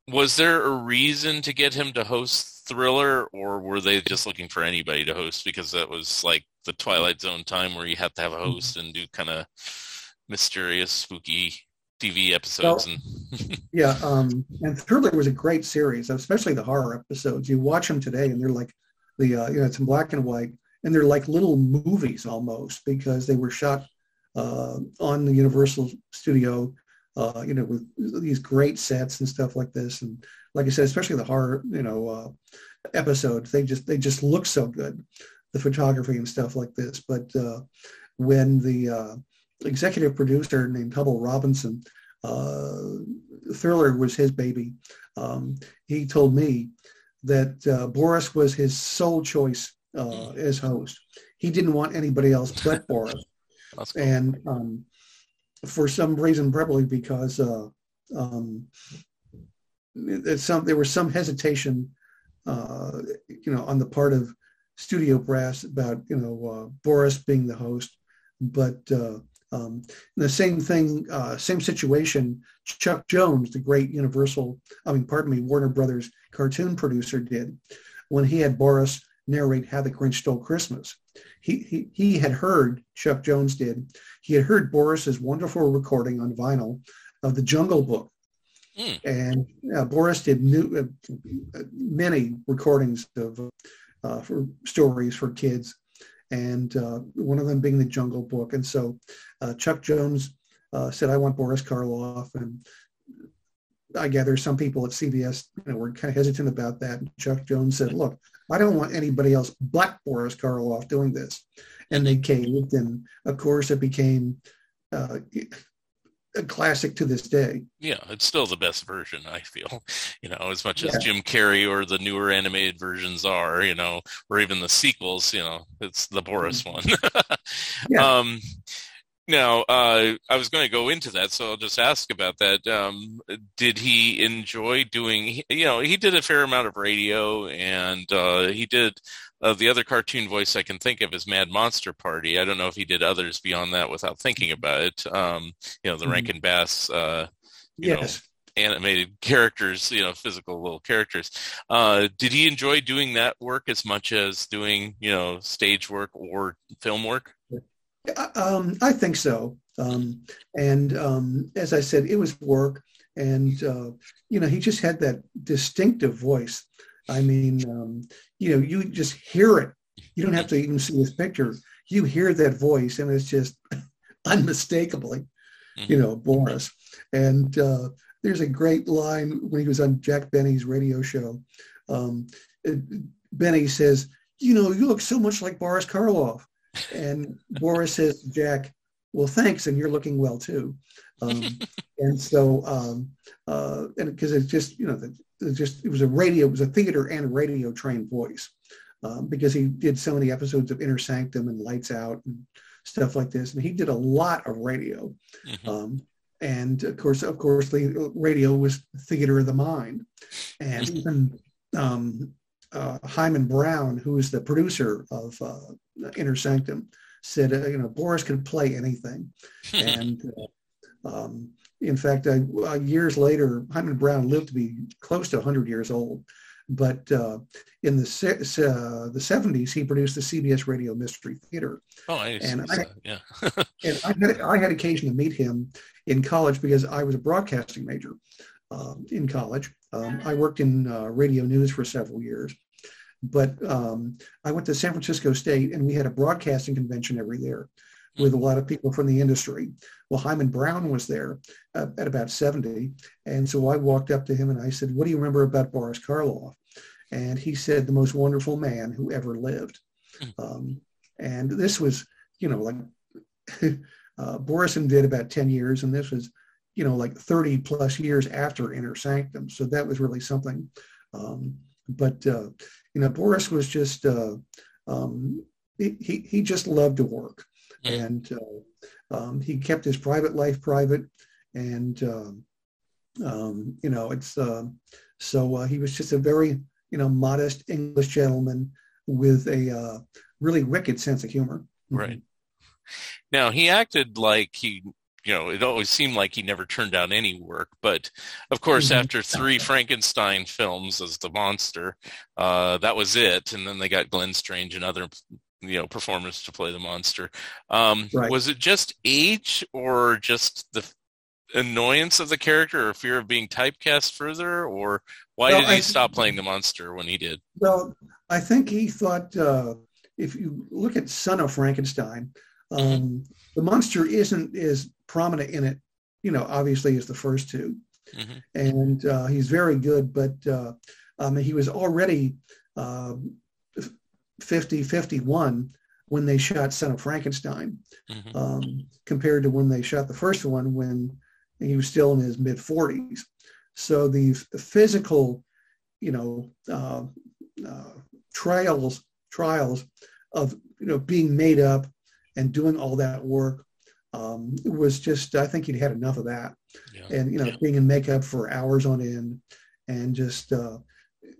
was there a reason to get him to host Thriller, or were they just looking for anybody to host because that was like the Twilight Zone time where you have to have a host and do kind of mysterious, spooky TV episodes? and Yeah, um, and Thriller was a great series, especially the horror episodes. You watch them today, and they're like the uh, you know it's in black and white, and they're like little movies almost because they were shot uh, on the Universal Studio, uh, you know, with these great sets and stuff like this. And like I said, especially the horror, you know, uh, episodes, they just they just look so good, the photography and stuff like this. But uh, when the uh, executive producer named Hubble Robinson uh, Thriller was his baby. Um, he told me that uh, Boris was his sole choice uh, as host. He didn't want anybody else but Boris. Cool. And um, for some reason, probably because uh, um, some, there was some hesitation, uh, you know, on the part of studio brass about, you know, uh, Boris being the host. But uh, um, the same thing, uh, same situation. Chuck Jones, the great Universal, I mean, pardon me, Warner Brothers cartoon producer, did when he had Boris narrate "How the Grinch Stole Christmas." He he he had heard Chuck Jones did. He had heard Boris's wonderful recording on vinyl of the Jungle Book, Hmm. and uh, Boris did new uh, many recordings of uh, for stories for kids and uh, one of them being the Jungle Book. And so uh, Chuck Jones uh, said, "I want Boris Karloff," and I gather some people at CBS you know, were kind of hesitant about that. And Chuck Jones said, "Look, I don't want anybody else but Boris Karloff doing this," and they caved. And of course, it became uh, a classic to this day. Yeah, it's still the best version, I feel. You know, as much as Jim Carrey or the newer animated versions are, you know, or even the sequels, you know, it's the Boris one. Yeah. Um now, uh, I was going to go into that, so I'll just ask about that. Um, did he enjoy doing? You know, he did a fair amount of radio, and uh, he did uh, the other cartoon voice I can think of is Mad Monster Party. I don't know if he did others beyond that without thinking about it. Um, you know, the Mhm. Rankin Bass. Uh, you know, Yes. animated characters, you know, physical little characters. Uh, did he enjoy doing that work as much as doing, you know, stage work or film work? Um, I think so. Um, and um, as I said, it was work. And, uh, you know, he just had that distinctive voice. I mean, um, you know, you just hear it. You don't have to even see his picture. You hear that voice, and it's just unmistakably, you know, Boris. And uh, there's a great line when he was on Jack Benny's radio show. Um, Benny says, you know, you look so much like Boris Karloff. And Boris says, Jack, well, thanks, and you're looking well too. Um, and so, um, uh, and because it's just, you know, the, just it was a radio, it was a theater and a radio trained voice, um, because he did so many episodes of Inner Sanctum and Lights Out and stuff like this, and he did a lot of radio. Mhm. Um, and of course, of course, the radio was theater of the mind, and even um, uh, Himan Brown, who is the producer of uh, Inner Sanctum, said, uh, you know, Boris could play anything, and uh, um, in fact, uh, years later, Himan Brown lived to be close to 100 years old. But uh, in the uh, the 70s, he produced the CBS Radio Mystery Theater. Oh, I and I, yeah. and I had, I had occasion to meet him in college because I was a broadcasting major um, in college. Um, I worked in uh, radio news for several years, but um, I went to San Francisco State and we had a broadcasting convention every year with a lot of people from the industry. Well, Himan Brown was there uh, at about 70. And so I walked up to him and I said, What do you remember about Boris Karloff? And he said, The most wonderful man who ever lived. Hmm. Um, and this was, you know, like uh, Borison did about 10 years, and this was, you know, like 30 plus years after Inner Sanctum. So that was really something. Um, but, uh, you know, Boris was just, uh, um, he, he just loved to work and uh, um, he kept his private life private, and um, um you know it's uh, so uh, he was just a very you know modest English gentleman with a uh, really wicked sense of humor. Right. Now he acted like he you know, it always seemed like he never turned down any work. But of course, mm-hmm. after three Frankenstein films as the monster, uh, that was it. And then they got Glenn Strange and other you know performance to play the monster. Um, right. Was it just age or just the annoyance of the character or fear of being typecast further or why well, did he stop playing the monster when he did well i think he thought uh, if you look at son of frankenstein um, mm-hmm. the monster isn't as prominent in it you know obviously as the first 2 mm-hmm. and uh, he's very good but uh, um, he was already uh, 50, 51 when they shot Son of Frankenstein, mm-hmm. um, compared to when they shot the first one when he was still in his mid 40s. So the physical, you know, uh, uh, trials trials of you know being made up and doing all that work um, was just I think he'd had enough of that, yeah. and you know yeah. being in makeup for hours on end, and just uh,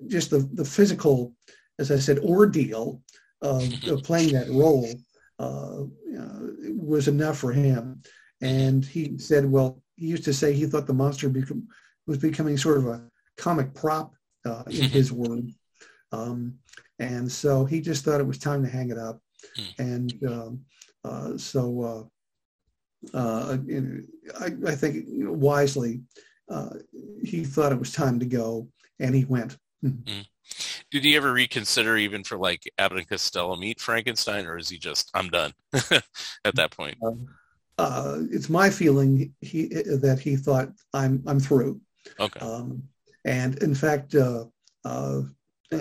just the the physical as I said, ordeal of, of playing that role uh, uh, was enough for him. And he said, well, he used to say he thought the monster become, was becoming sort of a comic prop uh, in his word. Um, and so he just thought it was time to hang it up. Hmm. And um, uh, so uh, uh, I, I, think you know, wisely, he thought it was time to go, and he went. Mm. Did he ever reconsider even for like Abbott and Costello meet Frankenstein, or is he just I'm done at that point? Uh, uh, it's my feeling he that he thought I'm I'm through. Okay. Um, and in fact, uh, uh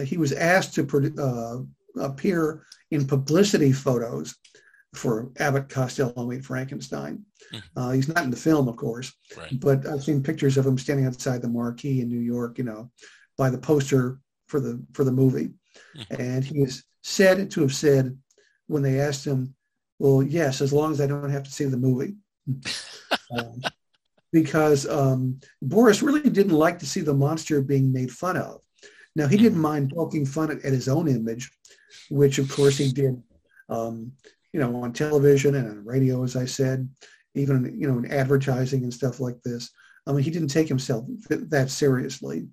he was asked to uh, appear in publicity photos for Abbott Costello Meet Frankenstein. Mm-hmm. Uh, he's not in the film, of course, right. but I've seen pictures of him standing outside the marquee in New York, you know, by the poster for the for the movie, mm-hmm. and he is said to have said when they asked him, "Well, yes, as long as I don't have to see the movie," um, because um, Boris really didn't like to see the monster being made fun of. Now he didn't mind poking fun at, at his own image, which of course he did, um, you know, on television and on radio, as I said, even you know in advertising and stuff like this. I mean, he didn't take himself that seriously,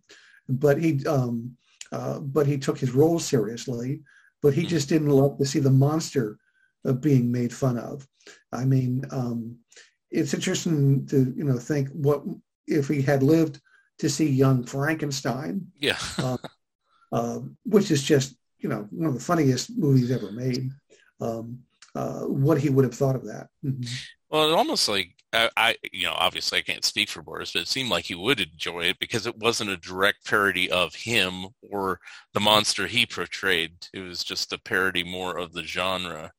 but he um, uh, but he took his role seriously. But he just didn't love to see the monster of being made fun of. I mean, um, it's interesting to you know think what if he had lived to see Young Frankenstein. Yeah. uh, uh, which is just you know one of the funniest movies ever made. Um, uh, what he would have thought of that. Mm-hmm. Well, it almost like I, I, you know, obviously I can't speak for Boris, but it seemed like he would enjoy it because it wasn't a direct parody of him or the monster he portrayed. It was just a parody more of the genre.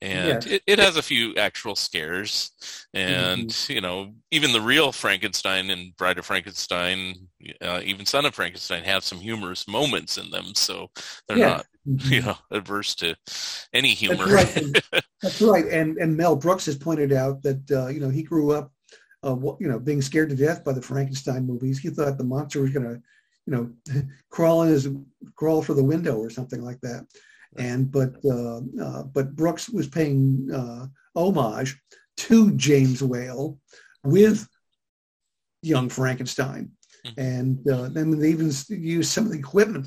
And it, it has a few actual scares. And, mm-hmm. you know, even the real Frankenstein and Bride of Frankenstein, uh, even Son of Frankenstein have some humorous moments in them. So they're yeah. not you know adverse to any humor that's right, that's right. and and mel brooks has pointed out that uh, you know he grew up uh, you know, being scared to death by the Frankenstein movies. He thought the monster was going to, you know, crawl in his crawl for the window or something like that. And but uh, uh, but Brooks was paying uh, homage to James Whale with young Frankenstein, mm-hmm. and uh, then they even used some of the equipment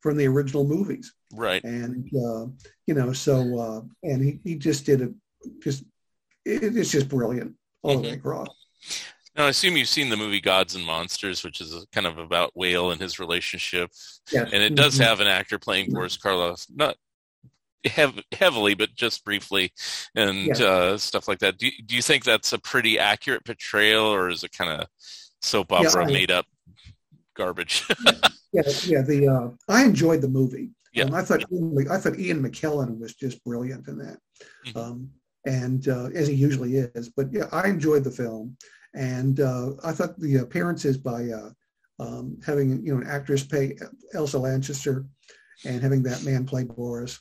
from the original movies. Right. And uh, you know, so uh, and he, he just did it. Just it, it's just brilliant all mm-hmm. the way across. Now, I assume you've seen the movie Gods and Monsters, which is kind of about Whale and his relationship. Yes. And it does mm-hmm. have an actor playing Boris Karloff, not hev- heavily, but just briefly, and yes. uh, stuff like that. Do you, do you think that's a pretty accurate portrayal, or is it kind of soap opera yeah, I, made up garbage? yeah, yeah. The uh, I enjoyed the movie. Yeah. Um, I thought I thought Ian McKellen was just brilliant in that, mm-hmm. um, and uh, as he usually is. But yeah, I enjoyed the film. And uh, I thought the appearances by uh, um, having you know an actress play Elsa Lanchester and having that man play Boris,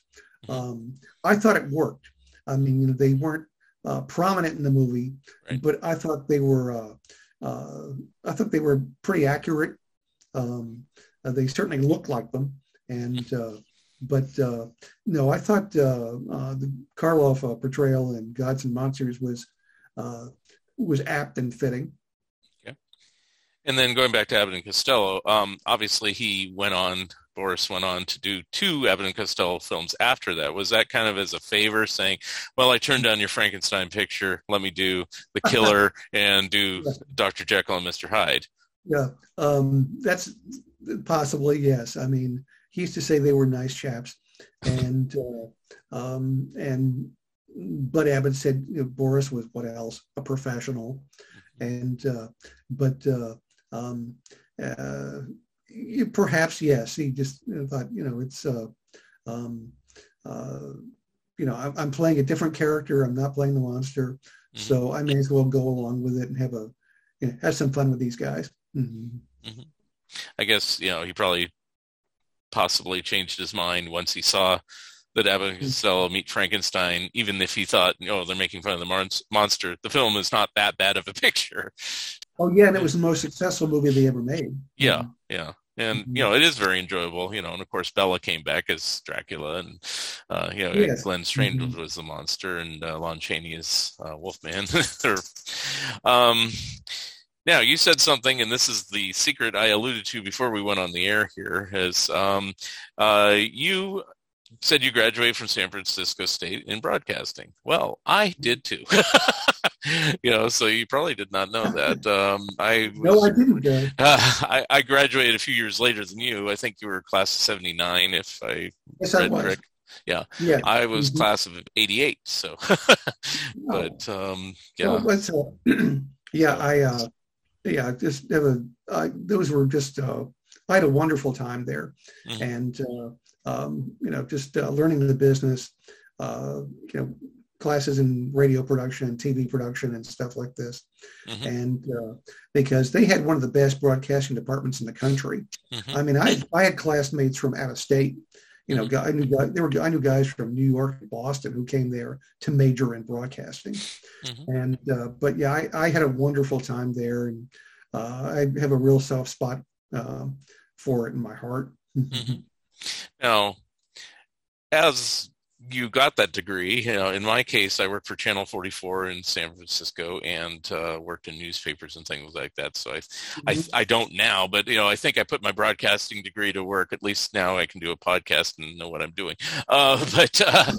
um, I thought it worked. I mean, you know, they weren't uh, prominent in the movie, right. but I thought they were. Uh, uh, I thought they were pretty accurate. Um, uh, they certainly looked like them, and but no, I thought the Karloff portrayal in Gods and Monsters was was apt and fitting. Okay. And then going back to Abbott and Costello, um, obviously he went on, Boris went on to do two Abbott and Costello films after that. Was that kind of as a favor saying, well, I turned down your Frankenstein picture, let me do The Killer and do Dr. Jekyll and Mr. Hyde? Yeah, um, that's possibly, yes. I mean, he used to say they were nice chaps. And uh, um, and Bud Abbott said you know, Boris was what else a professional, and uh, but uh, um, uh, perhaps yes, he just thought you know it's uh, um, uh, you know I'm playing a different character. I'm not playing the monster, mm-hmm. so I may as well go along with it and have a you know, have some fun with these guys. Mm-hmm. Mm-hmm. I guess you know he probably possibly changed his mind once he saw that Abbott and Costello meet Frankenstein, even if he thought, oh, they're making fun of the monster. The film is not that bad of a picture. Oh yeah, and it was the most successful movie they ever made. Yeah, yeah, and mm-hmm. you know it is very enjoyable. You know, and of course Bela came back as Dracula, and uh, you know yes. Glenn Strange mm-hmm. was the monster, and uh, Lon Chaney is uh, Wolfman. um, now you said something, and this is the secret I alluded to before we went on the air. Here is um, uh, you said you graduated from San Francisco State in broadcasting. Well, I did too. you know, so you probably did not know that. Um, I was, no, I didn't. Uh, I, I, graduated a few years later than you. I think you were class of '79, if I yes, read I correct. Yeah. yeah, I was mm-hmm. class of '88. So, but um, yeah, well, uh, yeah, I uh, yeah, just never. Uh, those were just. Uh, I had a wonderful time there, mm-hmm. and uh, um, you know, just uh, learning the business, uh, you know, classes in radio production TV production and stuff like this. Mm-hmm. And uh, because they had one of the best broadcasting departments in the country. Mm-hmm. I mean, I, I had classmates from out of state. You know, mm-hmm. I knew guys, there were I knew guys from New York, and Boston, who came there to major in broadcasting. Mm-hmm. And uh, but yeah, I, I, had a wonderful time there, and uh, I have a real soft spot uh, for it in my heart. Mm-hmm. Now, as you got that degree, you know, in my case, I worked for Channel 44 in San Francisco and uh, worked in newspapers and things like that. So I, mm-hmm. I, I don't now, but you know, I think I put my broadcasting degree to work. At least now I can do a podcast and know what I'm doing. Uh, but uh,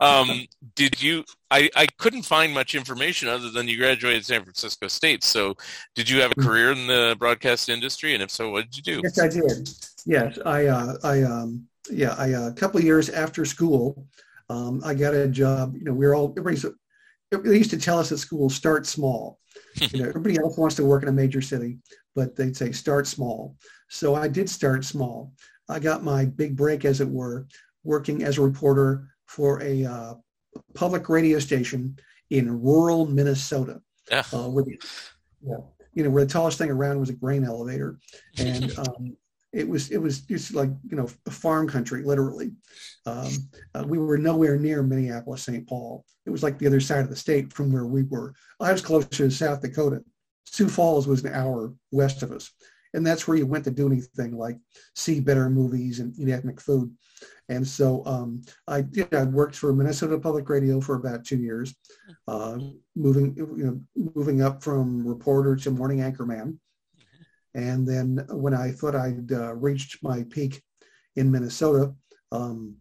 um, did you? I, I couldn't find much information other than you graduated San Francisco State. So, did you have a mm-hmm. career in the broadcast industry? And if so, what did you do? Yes, I did. Yes, I, uh, I, um, yeah, I, uh, a couple of years after school, um, I got a job. You know, we are all everybody's. They used to tell us at school, start small. you know, everybody else wants to work in a major city, but they'd say start small. So I did start small. I got my big break, as it were, working as a reporter for a uh, public radio station in rural Minnesota. Yeah. Uh, where the, yeah, you know, where the tallest thing around was a grain elevator, and um, it was it was just like you know a farm country literally. Um, uh, we were nowhere near Minneapolis, St. Paul. It was like the other side of the state from where we were. I was closer to South Dakota. Sioux Falls was an hour west of us, and that's where you went to do anything like see better movies and eat ethnic food. And so um, I did. I worked for Minnesota Public Radio for about two years, uh, moving you know moving up from reporter to morning anchorman. And then when I thought I'd uh, reached my peak in Minnesota, um,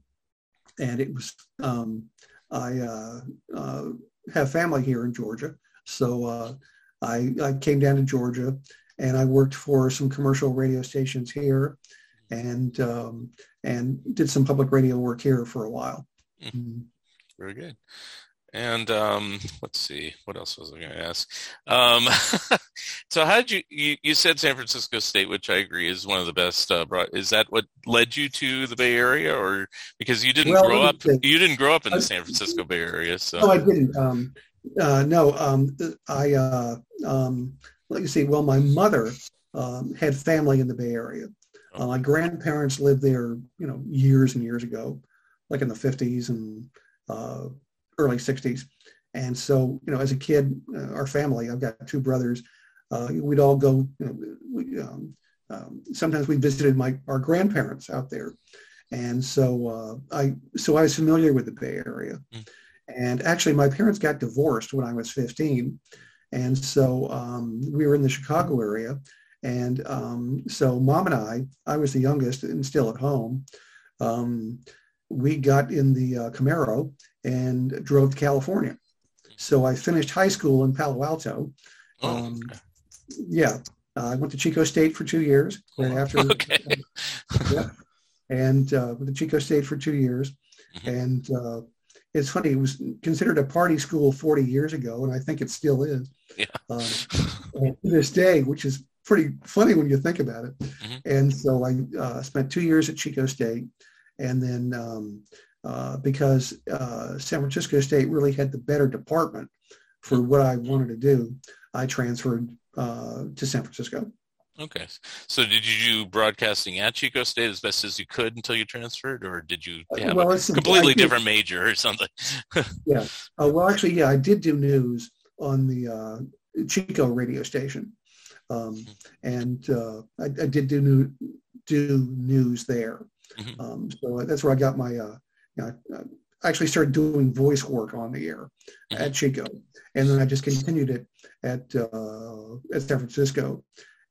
and it was, um, I uh, uh, have family here in Georgia. So uh, I, I came down to Georgia and I worked for some commercial radio stations here and, um, and did some public radio work here for a while. Mm-hmm. Very good. And um, let's see, what else was I going to ask? Um, so, how did you, you, you? said San Francisco State, which I agree is one of the best. Uh, is that what led you to the Bay Area, or because you didn't well, grow up? You didn't grow up in the San Francisco Bay Area, so. No, I didn't. Um, uh, no, um, I uh, um, let me see. Well, my mother um, had family in the Bay Area. Uh, my grandparents lived there, you know, years and years ago, like in the fifties and uh, early 60s. And so, you know, as a kid, uh, our family, I've got two brothers, uh, we'd all go, you know, we, um, um, sometimes we visited my, our grandparents out there. And so uh, I, so I was familiar with the Bay Area. Mm. And actually my parents got divorced when I was 15. And so um, we were in the Chicago area. And um, so mom and I, I was the youngest and still at home. Um, we got in the uh, Camaro and drove to California. So I finished high school in Palo Alto. Oh, um, okay. Yeah, uh, I went to Chico State for two years. Right after, okay. uh, yeah, and uh, went to Chico State for two years. Mm-hmm. And uh, it's funny; it was considered a party school 40 years ago, and I think it still is. Yeah. Uh, to this day, which is pretty funny when you think about it. Mm-hmm. And so I uh, spent two years at Chico State, and then um, uh, because uh, San Francisco State really had the better department for what I wanted to do. I transferred uh, to San Francisco. Okay. So did you do broadcasting at Chico State as best as you could until you transferred, or did you uh, have well, a completely different major or something? yeah. Uh, well, actually, yeah, I did do news on the uh, Chico radio station. Um, mm-hmm. and uh, I, I, did do new, do news there. Mm-hmm. Um, so that's where I got my uh, you know, I actually started doing voice work on the air mm-hmm. at Chico, and then I just continued it at uh, at San Francisco.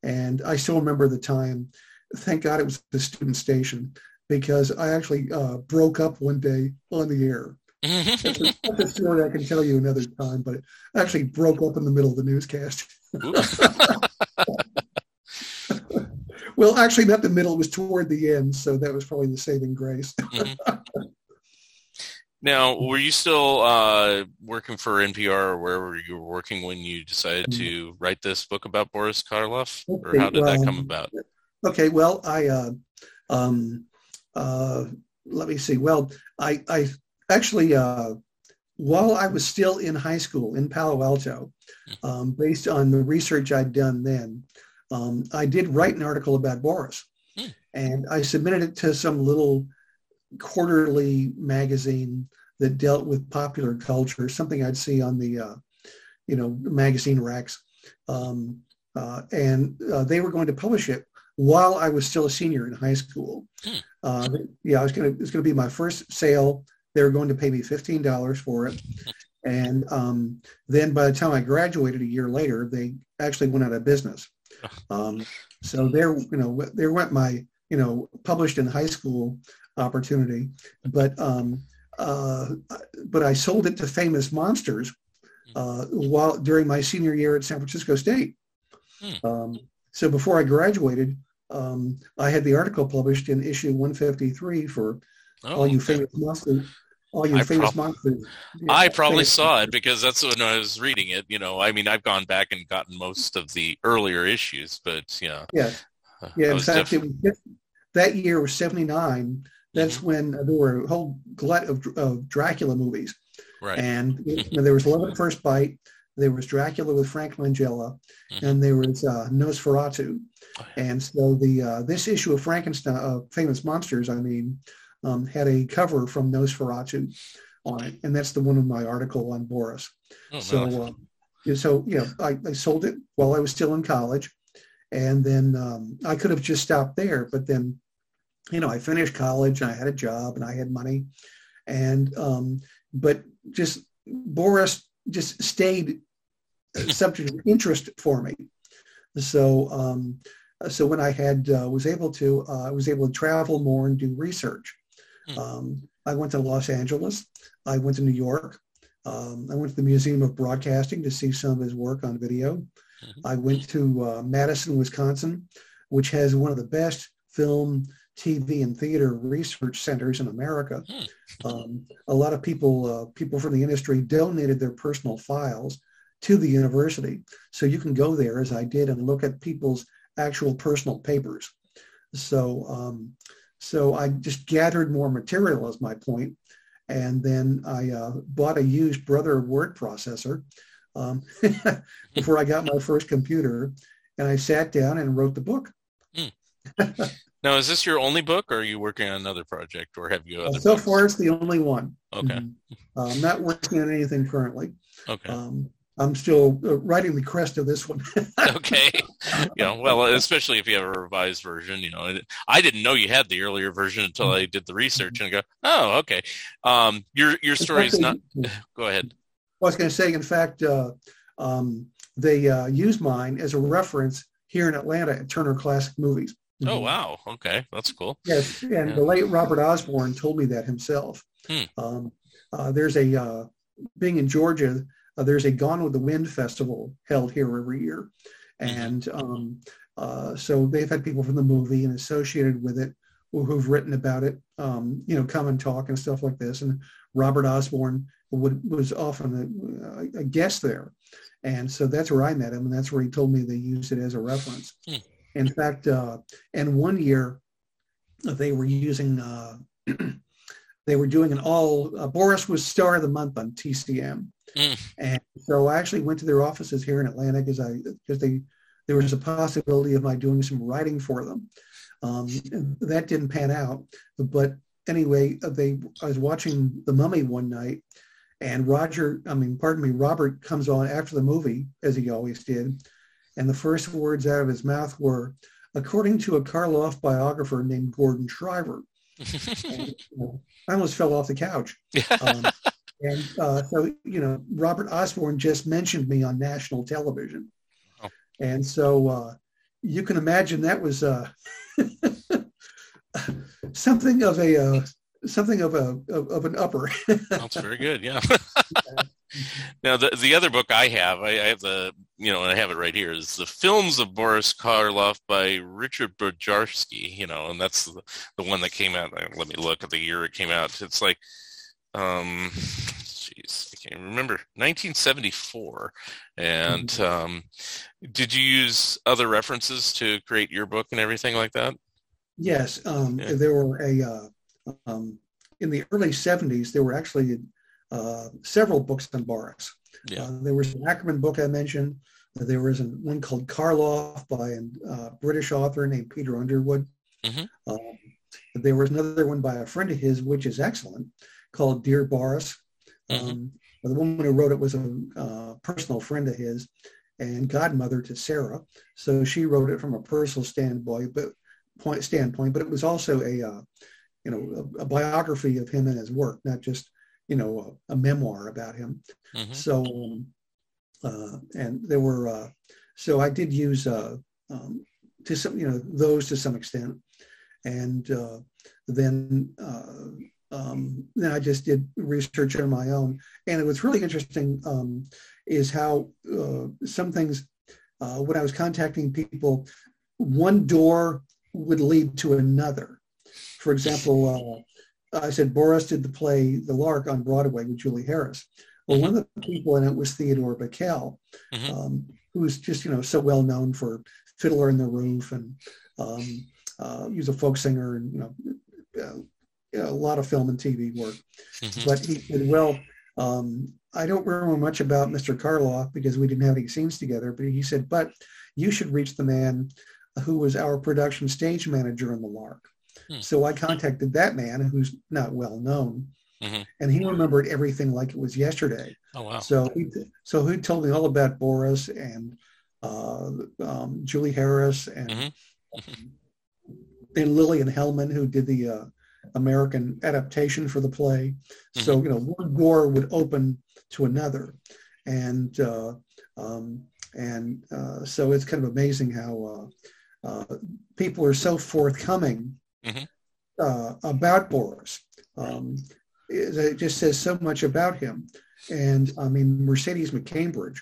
And I still remember the time. Thank God it was the student station because I actually uh, broke up one day on the air. that's, a, story I can tell you another time, but it actually broke up in the middle of the newscast. well, actually, not the middle; it was toward the end, so that was probably the saving grace. mm-hmm. Now, were you still uh, working for NPR or wherever you were working when you decided to write this book about Boris Karloff, or how did that come about? Okay, well, I uh, um, uh, let me see. Well, I, I actually, uh, while I was still in high school in Palo Alto, hmm. um, based on the research I'd done then, um, I did write an article about Boris, hmm. and I submitted it to some little quarterly magazine that dealt with popular culture, something I'd see on the, uh, you know, magazine racks. Um, uh, and uh, they were going to publish it while I was still a senior in high school. Hmm. Uh, yeah, I was going to, it's going to be my first sale. They were going to pay me $15 for it. And um, then by the time I graduated a year later, they actually went out of business. Um, so there, you know, there went my, you know, published in high school opportunity. But um, uh, but I sold it to Famous Monsters uh, while during my senior year at San Francisco State. Hmm. Um, so before I graduated, um, I had the article published in issue 153 for oh, all you okay. famous monsters. All you I famous prob- monsters. I probably saw it because that's when I was reading it. You know, I mean, I've gone back and gotten most of the earlier issues, but yeah. Yeah. Yeah. In fact, def- was, that year was 79 that's mm-hmm. when there were a whole glut of, of Dracula movies. Right. And you know, there was Love at First Bite, there was Dracula with Frank Langella, mm-hmm. and there was uh, Nosferatu. Oh, and so the uh, this issue of Frankenstein, uh, Famous Monsters, I mean, um, had a cover from Nosferatu on it, and that's the one in my article on Boris. Oh, so, uh, so you know, I, I, sold it while I was still in college, and then um, I could have just stopped there, but then, you know, I finished college and I had a job and I had money, and um, but just Boris just stayed subject of interest for me. So, um, so when I had uh, was able to, uh, I was able to travel more and do research. Hmm. Um, I went to Los Angeles. I went to New York. Um, I went to the Museum of Broadcasting to see some of his work on video. Mm-hmm. I went to uh, Madison, Wisconsin, which has one of the best film, TV, and theater research centers in America. Hmm. Um, a lot of people, uh, people from the industry, donated their personal files to the university, so you can go there, as I did, and look at people's actual personal papers. So, um, so I just gathered more material, as my point, and then I uh, bought a used Brother word processor um, before I got my first computer, and I sat down and wrote the book. Mm. now, is this your only book, or are you working on another project, or have you? Uh, so books? far, it's the only one. Okay. Mm-hmm. Uh, I'm not working on anything currently. Okay. Um, I'm still uh, writing the crest of this one. okay. Know, well, especially if you have a revised version, you know, I didn't know you had the earlier version until mm-hmm. I did the research and go, oh, okay. Um, your your story is not. Go ahead. I was going to say, in fact, uh, um, they uh, use mine as a reference here in Atlanta at Turner Classic Movies. Oh mm-hmm. wow! Okay, that's cool. Yes, and yeah. the late Robert Osborne told me that himself. Hmm. Um, uh, there's a uh, being in Georgia. Uh, there's a Gone with the Wind festival held here every year, mm-hmm. and um, uh, so they've had people from the movie and associated with it who've written about it, um, you know, come and talk and stuff like this. And Robert Osborne would, was often a, a, guest there. And so that's where I met him. And that's where he told me they used it as a reference. Hmm. In fact, uh, and one year they were using, uh, they were doing an all, uh, Boris was star of the month on TCM. Hmm. And so I actually went to their offices here in Atlanta because I, because they, there was a possibility of my doing some writing for them. Um, that didn't pan out, but anyway, they I was watching The Mummy one night, and Roger, I mean, pardon me, Robert comes on after the movie, as he always did. And the first words out of his mouth were, according to a Karloff biographer named Gordon Shriver. and, you know, I almost fell off the couch. Um, and uh, so, you know, Robert Osborne just mentioned me on national television. Oh. And so uh, you can imagine that was uh, something of a uh, something of a of, of an upper. That's very good. Yeah. now the the other book I have, I, I, have the you know, I have it right here, is the films of Boris Karloff by Richard Bojarski. You know, and that's the, the one that came out. Let me look at the year it came out. It's like, um, jeez, I can't remember, 1974. And mm-hmm. um, did you use other references to create your book and everything like that? Yes, um, yeah. there were a uh, um, in the early 70s, there were actually uh, several books on Boris. Yeah. Uh, there was an Ackerman book I mentioned. There was an, one called Karloff by a uh, British author named Peter Underwood. Mm-hmm. Um, there was another one by a friend of his, which is excellent, called Dear Boris. Mm-hmm. Um, the woman who wrote it was a uh, personal friend of his and godmother to Sarah. So she wrote it from a personal standpoint, but point standpoint, but it was also a uh, you know, a, a, biography of him and his work, not just, you know, a, a memoir about him. Mm-hmm. So, um, uh, and there were, uh, so I did use, uh, um, to some, you know, those to some extent. And uh, then, uh, um, then I just did research on my own. And it was really interesting um, is how uh, some things, when I was contacting people, one door would lead to another for example, uh, I said Boris did the play The Lark on Broadway with Julie Harris. Well, mm-hmm. one of the people in it was Theodore Bikel, mm-hmm. um, who's just you know so well known for Fiddler in the Roof, and um, uh, he was a folk singer, and you know, uh, a lot of film and TV work. Mm-hmm. But he said, well, um, I don't remember much about Mr. Karloff because we didn't have any scenes together, but he said, but you should reach the man who was our production stage manager in the Lark. Hmm. So I contacted that man who's not well known. Mm-hmm. And he remembered everything like it was yesterday. Oh wow! So he so he told me all about Boris and uh, um, Julie Harris and mm-hmm. and Lillian Hellman, who did the uh, American adaptation for the play. Mm-hmm. So you know, one door would open to another, and uh, um, and uh, so it's kind of amazing how uh, uh, people are so forthcoming mm-hmm. Uh, about Boris. Um, it just says so much about him. And I mean, Mercedes McCambridge,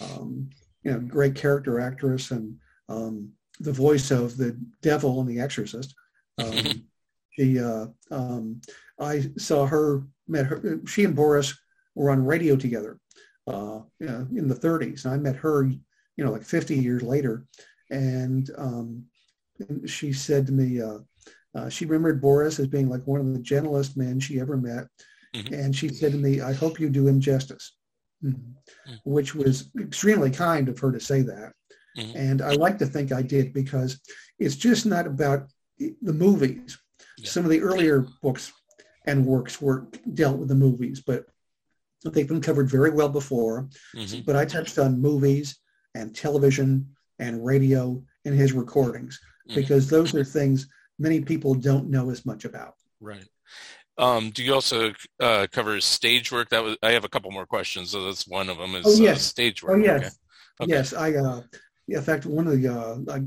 um, you know, great character actress and um, the voice of the devil in The Exorcist. Um, she, uh, um, I saw her, met her, she and Boris were on radio together uh, you know, in the 30s. And I met her, you know, like 50 years later. And, um, and she said to me, uh, uh, she remembered Boris as being like one of the gentlest men she ever met. Mm-hmm. And she said to me, I hope you do him justice, mm-hmm. mm-hmm. which was extremely kind of her to say that. Mm-hmm. And I like to think I did because it's just not about the movies. Yeah. Some of the earlier books and works were dealt with the movies, but they've been covered very well before. Mm-hmm. But I touched on movies and television and radio in his recordings mm-hmm. because those are things many people don't know as much about. Right. Um, do you also uh, cover stage work? That was I have a couple more questions. So that's one of them is oh, yes. Uh, stage work. Oh yes, okay. Okay. yes. I uh, in fact one of the uh, I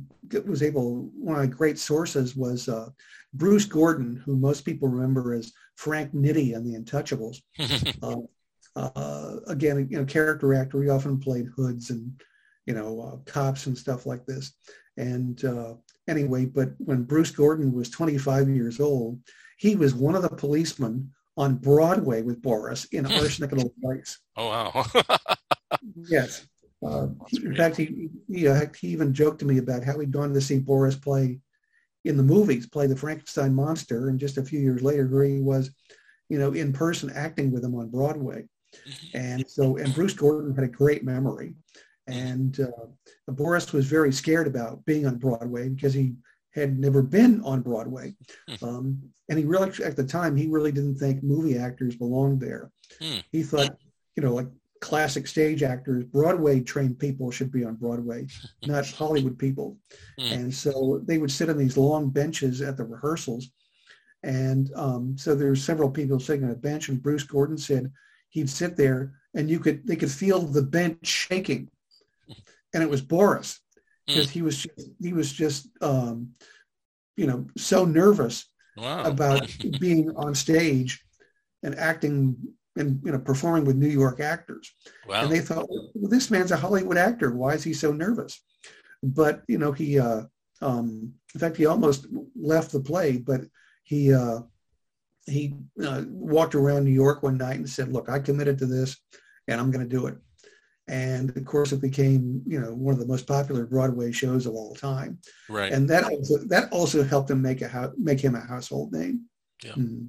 was able one of my great sources was uh, Bruce Gordon, who most people remember as Frank Nitti on The Untouchables. uh, uh, again, you know, character actor. He often played hoods and you know uh, cops and stuff like this. And uh, anyway, but when Bruce Gordon was 25 years old, he was one of the policemen on Broadway with Boris in Arsenic and Old Lace. Oh wow! yes. Uh, in fact, he, he, uh, he even joked to me about how he'd gone to see Boris play in the movies, play the Frankenstein monster, and just a few years later, here he was, you know, in person acting with him on Broadway. Mm-hmm. And so, and Bruce Gordon had a great memory. And uh, Boris was very scared about being on Broadway because he had never been on Broadway. Hmm. Um, and he really, at the time, he really didn't think movie actors belonged there. Hmm. He thought, you know, like classic stage actors, Broadway trained people should be on Broadway, not Hollywood people. Hmm. And so they would sit on these long benches at the rehearsals. And um, so were several people sitting on a bench, and Bruce Gordon said he'd sit there, and you could they could feel the bench shaking and it was Boris because mm. he was just, he was just um, you know so nervous wow. about being on stage and acting and you know performing with New York actors. Wow. And they thought, well, this man's a Hollywood actor. Why is he so nervous? But you know, he uh, um, in fact he almost left the play, but he uh, he uh, walked around New York one night and said, "Look, I committed to this, and I'm going to do it." And of course it became you know one of the most popular Broadway shows of all time. Right. And that also that also helped him make a make him a household name. Yeah. Mm.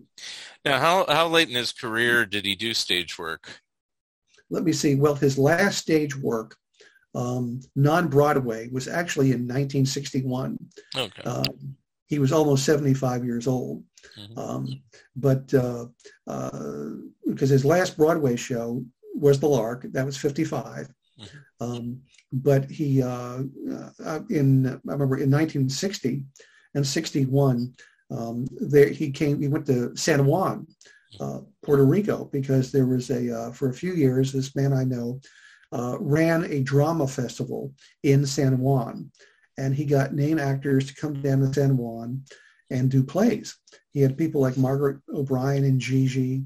Now, how how late in his career did he do stage work? Let me see. Well, his last stage work, um, non-Broadway, was actually in 1961. Okay. Um, he was almost 75 years old. Mm-hmm. Um, but uh, uh, because his last Broadway show was the Lark. That was 55. Mm-hmm. Um, but he, uh, uh, in, I remember in 1960 and 61, um, there he came, he went to San Juan, uh, Puerto Rico, because there was a, uh, for a few years, this man I know uh, ran a drama festival in San Juan. And he got name actors to come down to San Juan and do plays. He had people like Margaret O'Brien and Gigi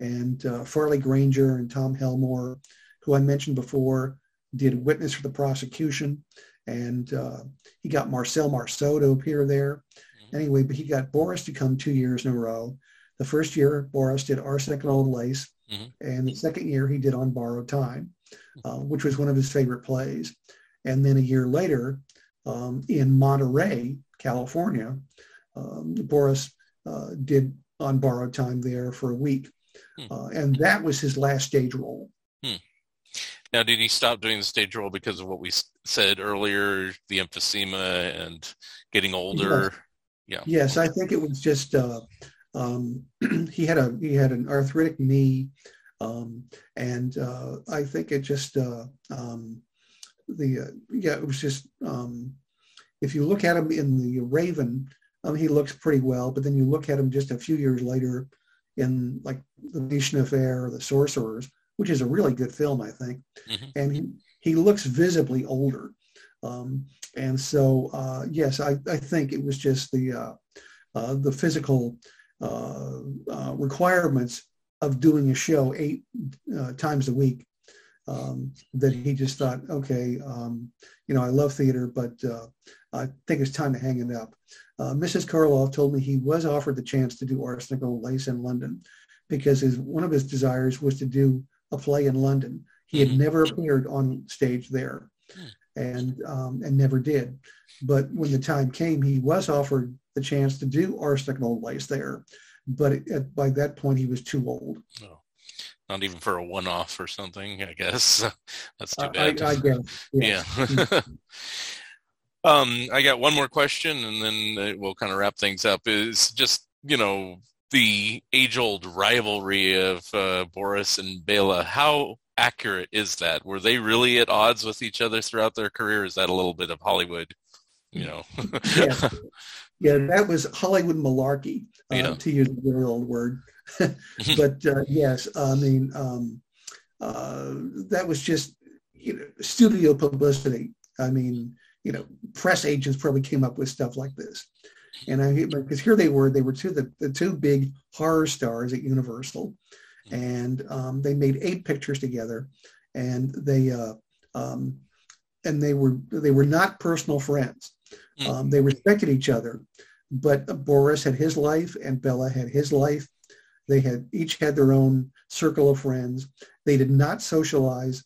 and uh, Farley Granger and Tom Helmore, who I mentioned before, did witness for the prosecution, and uh, he got Marcel Marceau to appear there. Mm-hmm. Anyway, but he got Boris to come two years in a row. The first year, Boris did Arsenic and Old Lace, mm-hmm. and the second year he did On Borrowed Time, uh, which was one of his favorite plays. And then a year later, um, in Monterey, California, um, Boris uh, did On Borrowed Time there for a week Hmm. Uh, and that was his last stage role. Hmm. Now, did he stop doing the stage role because of what we said earlier, the emphysema and getting older? Yes. Yeah. Yes, I think it was just uh, um, he had a he had an arthritic knee, um, and uh, I think it just uh, um, the uh, yeah it was just um, if you look at him in the Raven, um, he looks pretty well, but then you look at him just a few years later in like the Venetian Affair or the Sorcerers, which is a really good film, I think. Mm-hmm. And he, he looks visibly older. Um, and so, uh, yes, I, I think it was just the, uh, uh, the physical uh, uh, requirements of doing a show eight uh, times a week um, that he just thought, okay, um, you know, I love theater, but I think it's time to hang it up. Mrs. Karloff told me he was offered the chance to do Arsenic and Lace in London because his, one of his desires was to do a play in London. He had mm-hmm. never appeared on stage there, and um, and never did. But when the time came, he was offered the chance to do Arsenic and Lace there, but it, by that point he was too old. Oh, not even for a one-off or something, I guess. That's too bad. I, I guess. Yeah. yeah. um, I got one more question, and then we'll kind of wrap things up. Is just you know the age-old rivalry of uh, Boris and Bela. How accurate is that? Were they really at odds with each other throughout their career? Is that a little bit of Hollywood? You know. yeah. yeah, that was Hollywood malarkey, uh, yeah. to use a very old word. but uh, yes, I mean um, uh, that was just you know studio publicity. I mean, you know, press agents probably came up with stuff like this. And I because here they were, they were two the, the two big horror stars at Universal, and um, they made eight pictures together, and they uh, um, and they were they were not personal friends. Hmm. Um, they respected each other, but Boris had his life and Bela had his life. They had each had their own circle of friends. They did not socialize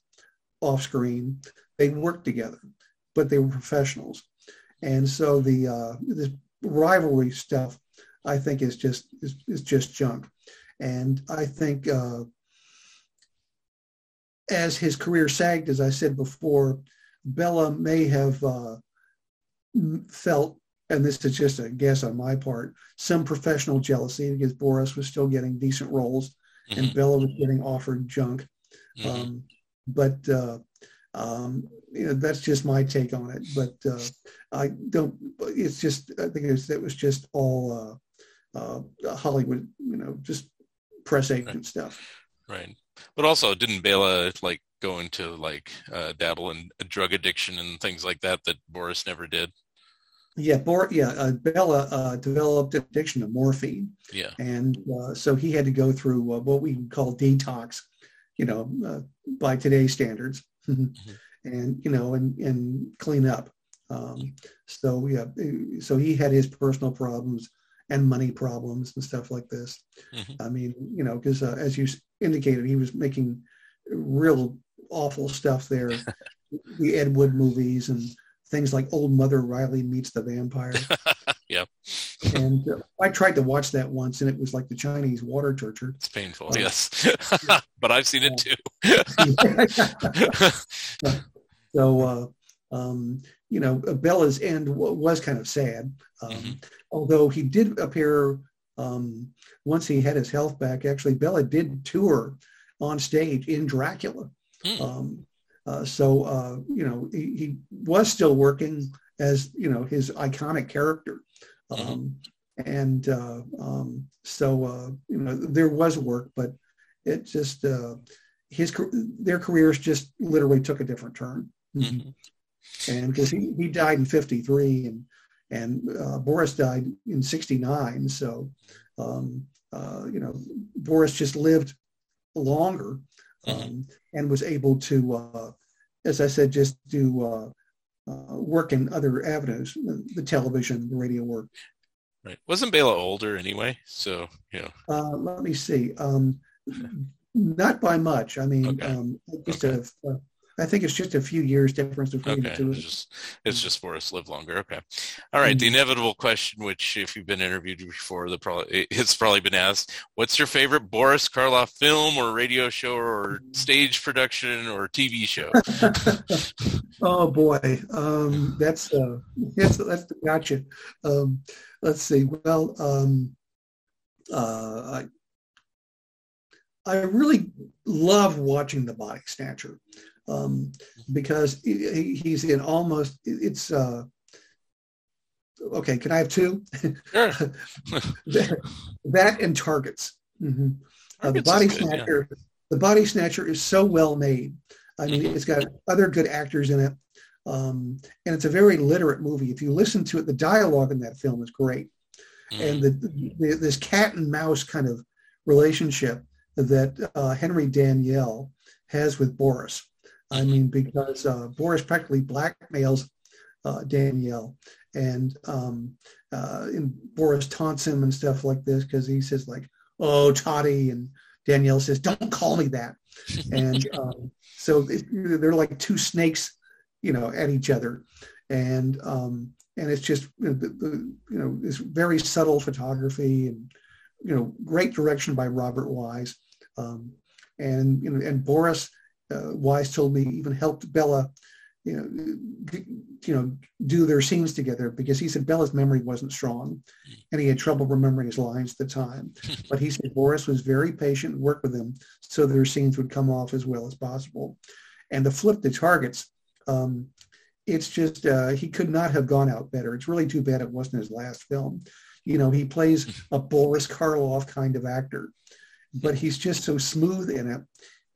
off screen. They worked together, but they were professionals. And so the uh, this rivalry stuff, I think is just is, is just junk. And I think uh, as his career sagged, as I said before, Bela may have uh, felt, and this is just a guess on my part, some professional jealousy because Boris was still getting decent roles mm-hmm. and Bela was getting offered junk. Mm-hmm. Um, but uh, um, you know, that's just my take on it. But uh, I don't. It's just I think it was, it was just all uh, uh, Hollywood, you know, just press agent right. stuff. Right. But also, didn't Bela like go into like uh, dabble in drug addiction and things like that that Boris never did? Yeah, Bor- yeah. Uh, Bela uh, developed addiction to morphine. Yeah, and uh, so he had to go through uh, what we call detox, you know, uh, by today's standards. Mm-hmm and you know and and clean up. Um, so yeah, so he had his personal problems and money problems and stuff like this. Mm-hmm. I mean, you know, because uh, as you indicated, he was making real awful stuff there, the Ed Wood movies and things like Old Mother Riley meets the vampire. yep. And uh, I tried to watch that once, and it was like the Chinese water torture. It's painful, uh, yes, but I've seen it too. So, uh, um, you know, Bela's end w- was kind of sad. Um, mm-hmm. Although he did appear um, once he had his health back. Actually, Bela did tour on stage in Dracula. Mm. Uh, so, uh, you know, he, he, was still working as, you know, his iconic character. Mm-hmm. Um, and uh, um, so, uh, you know, there was work, but it just, uh, his, their careers just literally took a different turn. Mm-hmm. And because he, he died in 53 and, and uh, Boris died in 69. So, um, uh, you know, Boris just lived longer um, mm-hmm. and was able to, uh, as I said, just do uh, work in other avenues, the television, the radio work. Right. Wasn't Bela older anyway? So, yeah. Uh, let me see. Um, not by much. I mean, okay. um, just okay. a I think it's just a few years difference between Okay, the two. it's just it's just Boris live longer. Okay, all right. The Mhm. inevitable question, which if you've been interviewed before, the probably it's probably been asked: What's your favorite Boris Karloff film or radio show or stage production or TV show? oh boy, um, that's uh, that's that's the gotcha. Um, let's see. Well, um, uh, I I really love watching the Body Snatcher um, because he, he's in almost it's. Uh, okay, can I have two? Sure. that, that and Targets. hmm Uh, the Body good, yeah. Snatcher. The Body Snatcher is so well made. I mean, Mhm. it's got other good actors in it, um, and it's a very literate movie. If you listen to it, the dialogue in that film is great, and the, the this cat and mouse kind of relationship that uh, Henry Daniell has with Boris. I mean, because uh, Boris practically blackmails uh, Daniell, and um, uh, and Boris taunts him and stuff like this because he says like, "Oh, Toddy," and Daniell says, "Don't call me that." and um, so it, they're like two snakes, you know, at each other, and um, and it's just you know, the, the, you know this very subtle photography and you know great direction by Robert Wise, um, and you know and Boris uh, Wise told me even helped Bela, you know, g- you know do their scenes together because he said Bela's memory wasn't strong, and he had trouble remembering his lines at the time, but he said Boris was very patient and worked with him so their scenes would come off as well as possible. And to flip the targets, um, it's just uh, he could not have gone out better. It's really too bad it wasn't his last film. You know, he plays a Boris Karloff kind of actor, but he's just so smooth in it.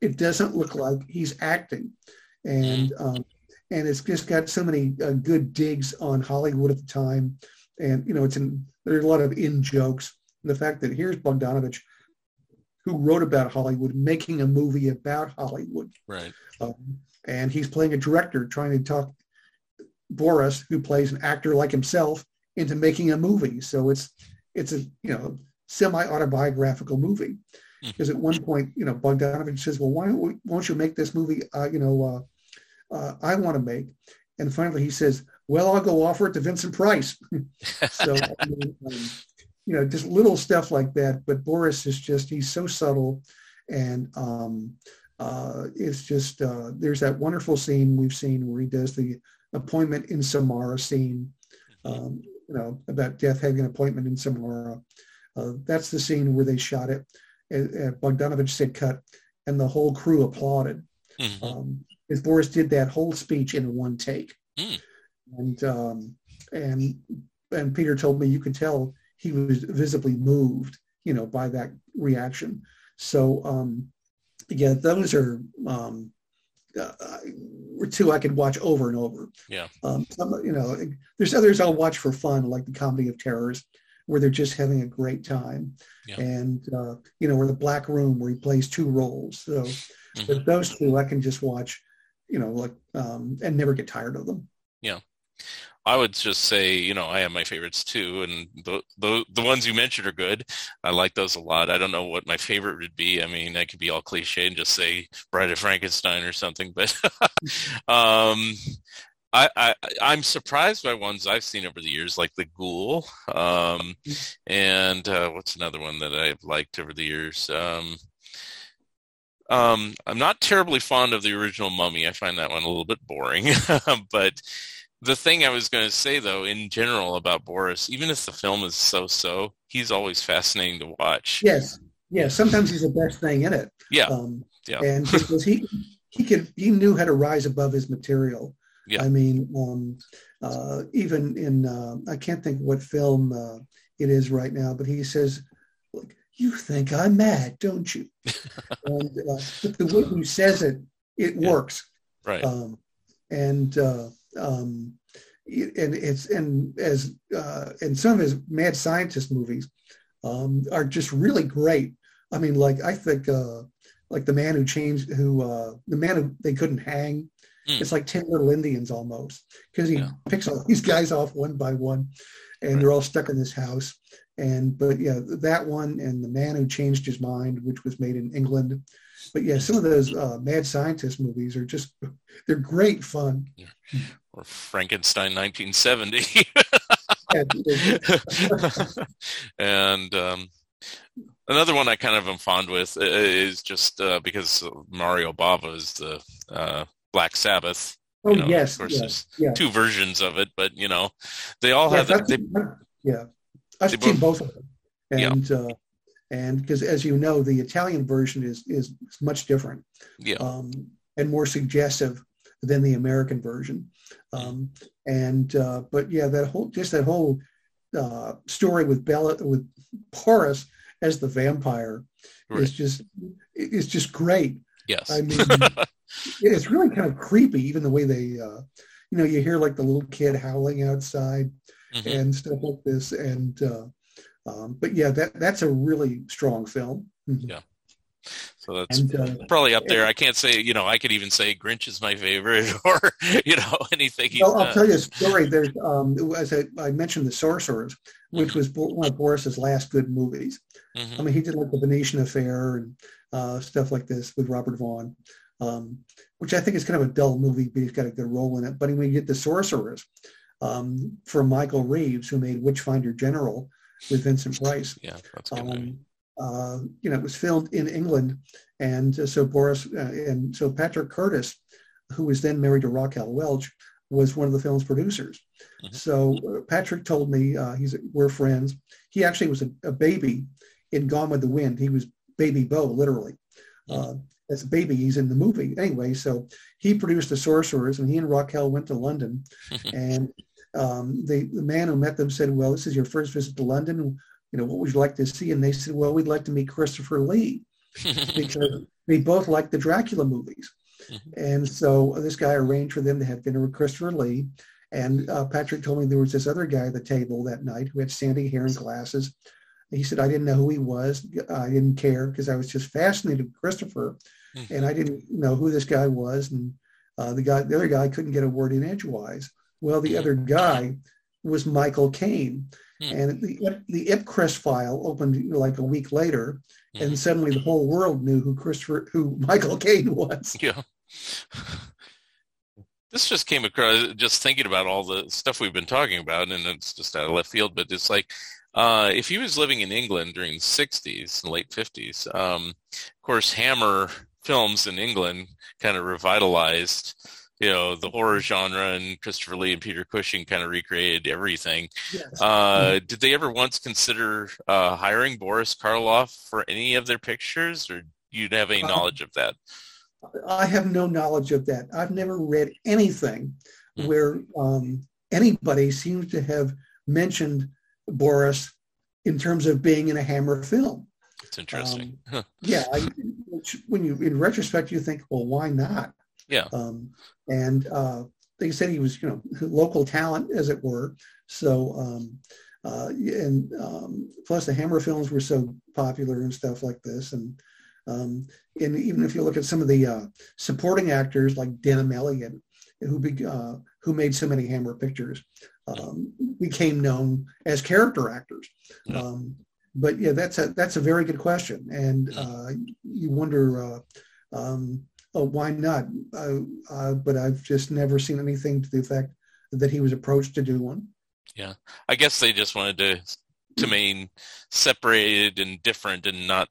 It doesn't look like he's acting, and um, and it's just got so many uh, good digs on Hollywood at the time, and you know, it's in there's a lot of in jokes. And the fact that here's Bogdanovich, who wrote about Hollywood, making a movie about Hollywood, right. um, and he's playing a director trying to talk Boris, who plays an actor like himself, into making a movie. So it's it's a you know semi autobiographical movie. Because at one point, you know, Bogdanovich says, "Well, why don't won't you make this movie? Uh, you know, uh, uh, I want to make." And finally, he says, "Well, I'll go offer it to Vincent Price." so I mean, um, you know, just little stuff like that. But Boris is just—he's so subtle, and um, uh, it's just uh, there's that wonderful scene we've seen where he does the appointment in Samara scene, um, you know, about death having an appointment in Samara. Uh, that's the scene where they shot it. Bogdanovich said cut, and the whole crew applauded. Mhm. Um, because Boris did that whole speech in one take, Mm. and um, and and Peter told me you could tell he was visibly moved, you know, by that reaction. So um, yeah, those are um, uh, two I could watch over and over. Yeah. Um, some, you know, there's others I'll watch for fun, like the Comedy of Terrors, where they're just having a great time, Yeah. and uh, you know, or the Black Room, where he plays two roles. So, Mhm. but those two I can just watch, you know, like um, and never get tired of them. Yeah. I would just say, you know, I have my favorites too, and the, the the ones you mentioned are good. I like those a lot. I don't know what my favorite would be. I mean, I could be all cliche and just say Bride of Frankenstein or something, but um, I, I I'm surprised by ones I've seen over the years, like The Ghoul, um, and uh, what's another one that I've liked over the years. Um, um, I'm not terribly fond of the original Mummy. I find that one a little bit boring, but the thing I was going to say, though, in general about Boris, even if the film is so-so, he's always fascinating to watch. Yes, yes. Sometimes he's the best thing in it. Yeah, Um, yeah. and because he he could he knew how to rise above his material. Yeah. I mean, um, uh, even in uh, I can't think what film uh, it is right now, but he says, "Look, you think I'm mad, don't you?" and uh, but the way he says it, it Yeah. works. right. Um, and uh, um, and it's and as uh, and some of his mad scientist movies um, are just really great. I mean, like I think uh, like the man who changed, who uh, the man who they couldn't hang. Mm. It's like ten little Indians almost because he Yeah. picks all these guys off one by one, and they're all stuck in this house. And but yeah, that one and the man who changed his mind, which was made in England, but yeah, some of those uh, mad scientist movies are just they're great fun. Or Frankenstein 1970. and um, another one I kind of am fond with uh, is just uh, because Mario Bava is the uh, Black Sabbath. Oh you know, yes, of course, yes, there's yeah. two versions of it, but you know, they all Yes, have. I've They, seen- yeah, I've seen both- both of them, Yeah. and uh, and because as you know, the Italian version is is much different yeah, um, and more suggestive than the American version. Um, and uh, but yeah, that whole just that whole uh, story with Bela with Boris as the vampire Right. is just it's just great. yes, I mean, it's really kind of creepy, even the way they, uh, you know, you hear like the little kid howling outside Mhm. and stuff like this. And, uh, um, but yeah, that that's a really strong film. Mhm. Yeah. so that's And uh, probably up there. I can't say, you know, I could even say Grinch is my favorite, or you know, anything. he's I'll, I'll done. tell you a story. There's, um, as I, I mentioned, The Sorcerers, which was one of Boris's last good movies. Mhm. I mean, he did like the Venetian Affair and uh, stuff like this with Robert Vaughn, um, which I think is kind of a dull movie, but he's got a good role in it. But when you get The Sorcerers um, from Michael Reeves, who made Witchfinder General with Vincent Price, Yeah, that's good. um, uh, you know, it was filmed in England, and uh, so Boris uh, and so Patrick Curtis, who was then married to Raquel Welch, was one of the film's producers. Mhm. So uh, Patrick told me uh, he's we're friends. He actually was a, a baby in Gone with the Wind. He was Baby Beau, literally. Uh, as a baby, he's in the movie anyway. So he produced The Sorcerers, and he and Raquel went to London, and um, they, the man who met them said, "Well, this is your first visit to London. You know, what would you like to see?" And they said, "Well, we'd like to meet Christopher Lee because we both like the Dracula movies." Mhm. And so this guy arranged for them to have dinner with Christopher Lee. And uh, Patrick told me there was this other guy at the table that night who had sandy hair and glasses. He said, I didn't know who he was. I didn't care because I was just fascinated with Christopher Mhm. and I didn't know who this guy was. And uh, the guy, the other guy couldn't get a word in edgewise. Well, the other guy was Michael Caine. Hmm. And the, the Ipcress file opened you know, like a week later, Mhm. and suddenly the whole world knew who Christopher, who Michael Caine was. Yeah. This just came across just thinking about all the stuff we've been talking about, and it's just out of left field, but it's like uh, if he was living in England during the 60s and late 50s, um, of course, Hammer films in England kind of revitalized, you know, the horror genre, and Christopher Lee and Peter Cushing kind of recreated everything. Yes. Uh, did they ever once consider uh, hiring Boris Karloff for any of their pictures, or you'd have any Uh, knowledge of that? I have no knowledge of that. I've never read anything Hmm. where um, anybody seems to have mentioned Boris in terms of being in a Hammer film. It's interesting. Yeah, I, which when you in retrospect you think, well, why not? Yeah. Um, and uh, they said he was, you know, local talent, as it were. So, um, uh, and um, plus the Hammer films were so popular and stuff like this, and um, and even if you look at some of the uh, supporting actors like Denholm Elliott, who be, uh, who made so many Hammer pictures, um, became known as character actors. Yeah. Um, but yeah, that's a that's a very good question, and uh, you wonder uh, um, oh, why not? Uh, uh, but I've just never seen anything to the effect that he was approached to do one. Yeah, I guess they just wanted to to remain separated and different and not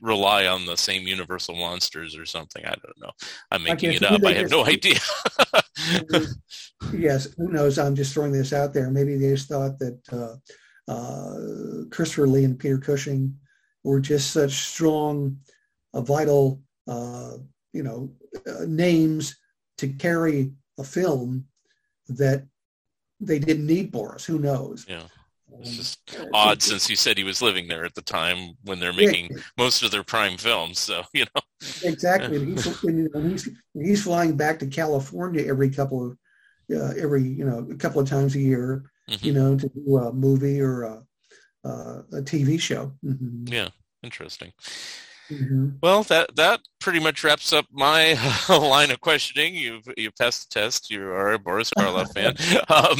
rely on the same universal monsters or something. I don't know. I'm making it up. I have no idea. yes, who knows? I'm just throwing this out there. Maybe they just thought that uh, uh, Christopher Lee and Peter Cushing were just such strong, uh, vital, uh, you know, uh, names to carry a film that they didn't need Boris. Who knows? Yeah. It's Um, just odd since you said he was living there at the time when they're Yeah, making most of their prime films. So, you know, Exactly. And he's, and, he's, and he's flying back to California every couple of, uh, every, you know, a couple of times a year, Mhm. you know, to do a movie or a, uh, a TV show. Mhm. Yeah, interesting. Mm-hmm. Well, that that pretty much wraps up my line of questioning. You've you passed the test. You are a Boris Karloff fan. Um,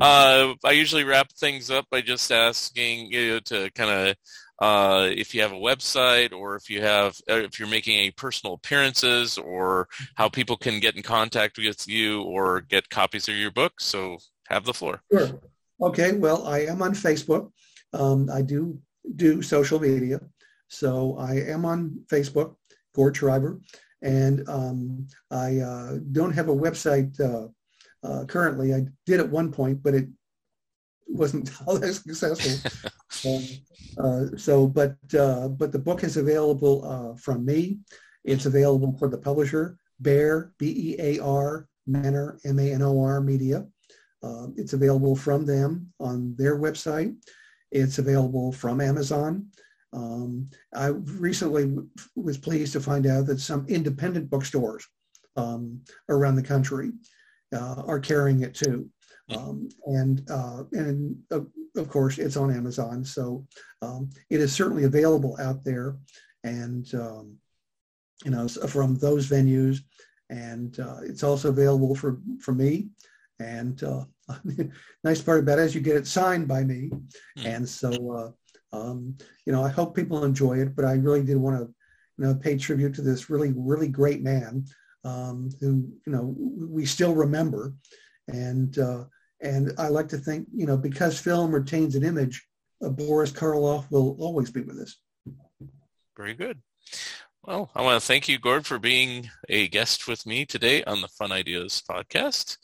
uh, I usually wrap things up by just asking you to kind of uh, if you have a website or if you have uh, if you're making any personal appearances or how people can get in contact with you or get copies of your book. So have the floor. Sure. Okay. Well, I am on Facebook. Um, I do do social media. So I am on Facebook, Gordon Shriver, and um, I uh, don't have a website uh, uh, currently. I did at one point, but it wasn't all that successful. um, uh, so, but uh, but the book is available uh, from me. It's available for the publisher, Bear B E A R Manor M A N O R Media. it's available from them on their website. It's available from Amazon. Um, I recently was pleased to find out that some independent bookstores um, around the country uh, are carrying it too. Um, and uh, and uh, of course, it's on Amazon, so um, it is certainly available out there, and um, you know from those venues, and uh, it's also available for for me. And uh, nice part about it is you get it signed by me, mm. and so uh, um, you know, I hope people enjoy it, but I really did want to, you know, pay tribute to this really, really great man um, who, you know, we still remember. And, uh, and I like to think, you know, because film retains an image, uh, Boris Karloff will always be with us. Very good. Well, I want to thank you, Gord, for being a guest with me today on the Fun Ideas podcast.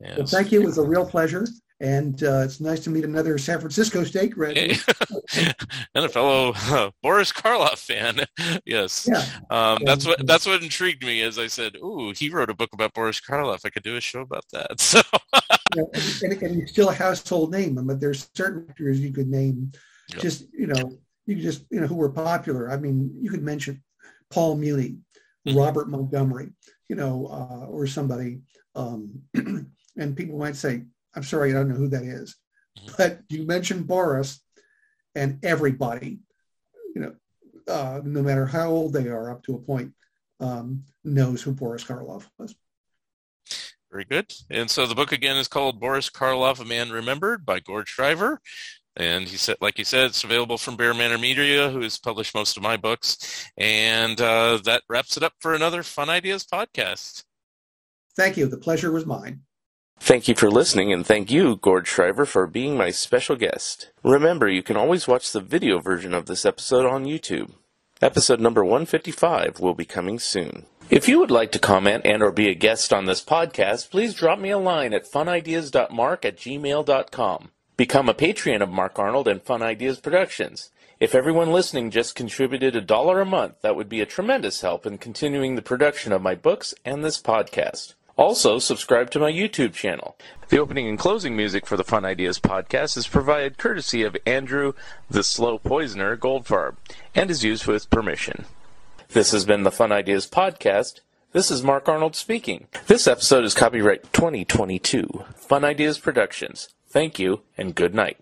Well, thank you. It was a real pleasure. And uh, it's nice to meet another San Francisco State graduate. and a fellow uh, Boris Karloff fan. yes. Yeah. Um, that's what that's what intrigued me as I said, ooh, he wrote a book about Boris Karloff. I could do a show about that. So and, and, and, he's still a household name. But there's certain actors you could name yep. just, you know, you just, you know, who were popular. I mean, you could mention Paul Muni, mm-hmm. Robert Montgomery, you know, uh, or somebody. Um, and people might say, I'm sorry, I don't know who that is. Mm-hmm. But you mentioned Boris, and everybody, you know, uh, no matter how old they are, up to a point, um, knows who Boris Karloff was. Very good. And so the book again is called Boris Karloff, A Man Remembered by Gord Shriver. And he said, like he said, it's available from Bear Manor Media, who has published most of my books. And uh, that wraps it up for another Fun Ideas podcast. Thank you. The pleasure was mine. Thank you for listening, and thank you, Gord Shriver, for being my special guest. Remember, you can always watch the video version of this episode on YouTube. Episode number 155 will be coming soon. If you would like to comment and or be a guest on this podcast, please drop me a line at funideas.mark at gmail.com. Become a Patreon of Mark Arnold and Fun Ideas Productions. If everyone listening just contributed a dollar a month, that would be a tremendous help in continuing the production of my books and this podcast. Also, subscribe to my YouTube channel. The opening and closing music for the Fun Ideas podcast is provided courtesy of Andrew the Slow Poisoner Goldfarb and is used with permission. This has been the Fun Ideas podcast. This is Mark Arnold speaking. This episode is copyright 2022. Fun Ideas Productions. Thank you and good night.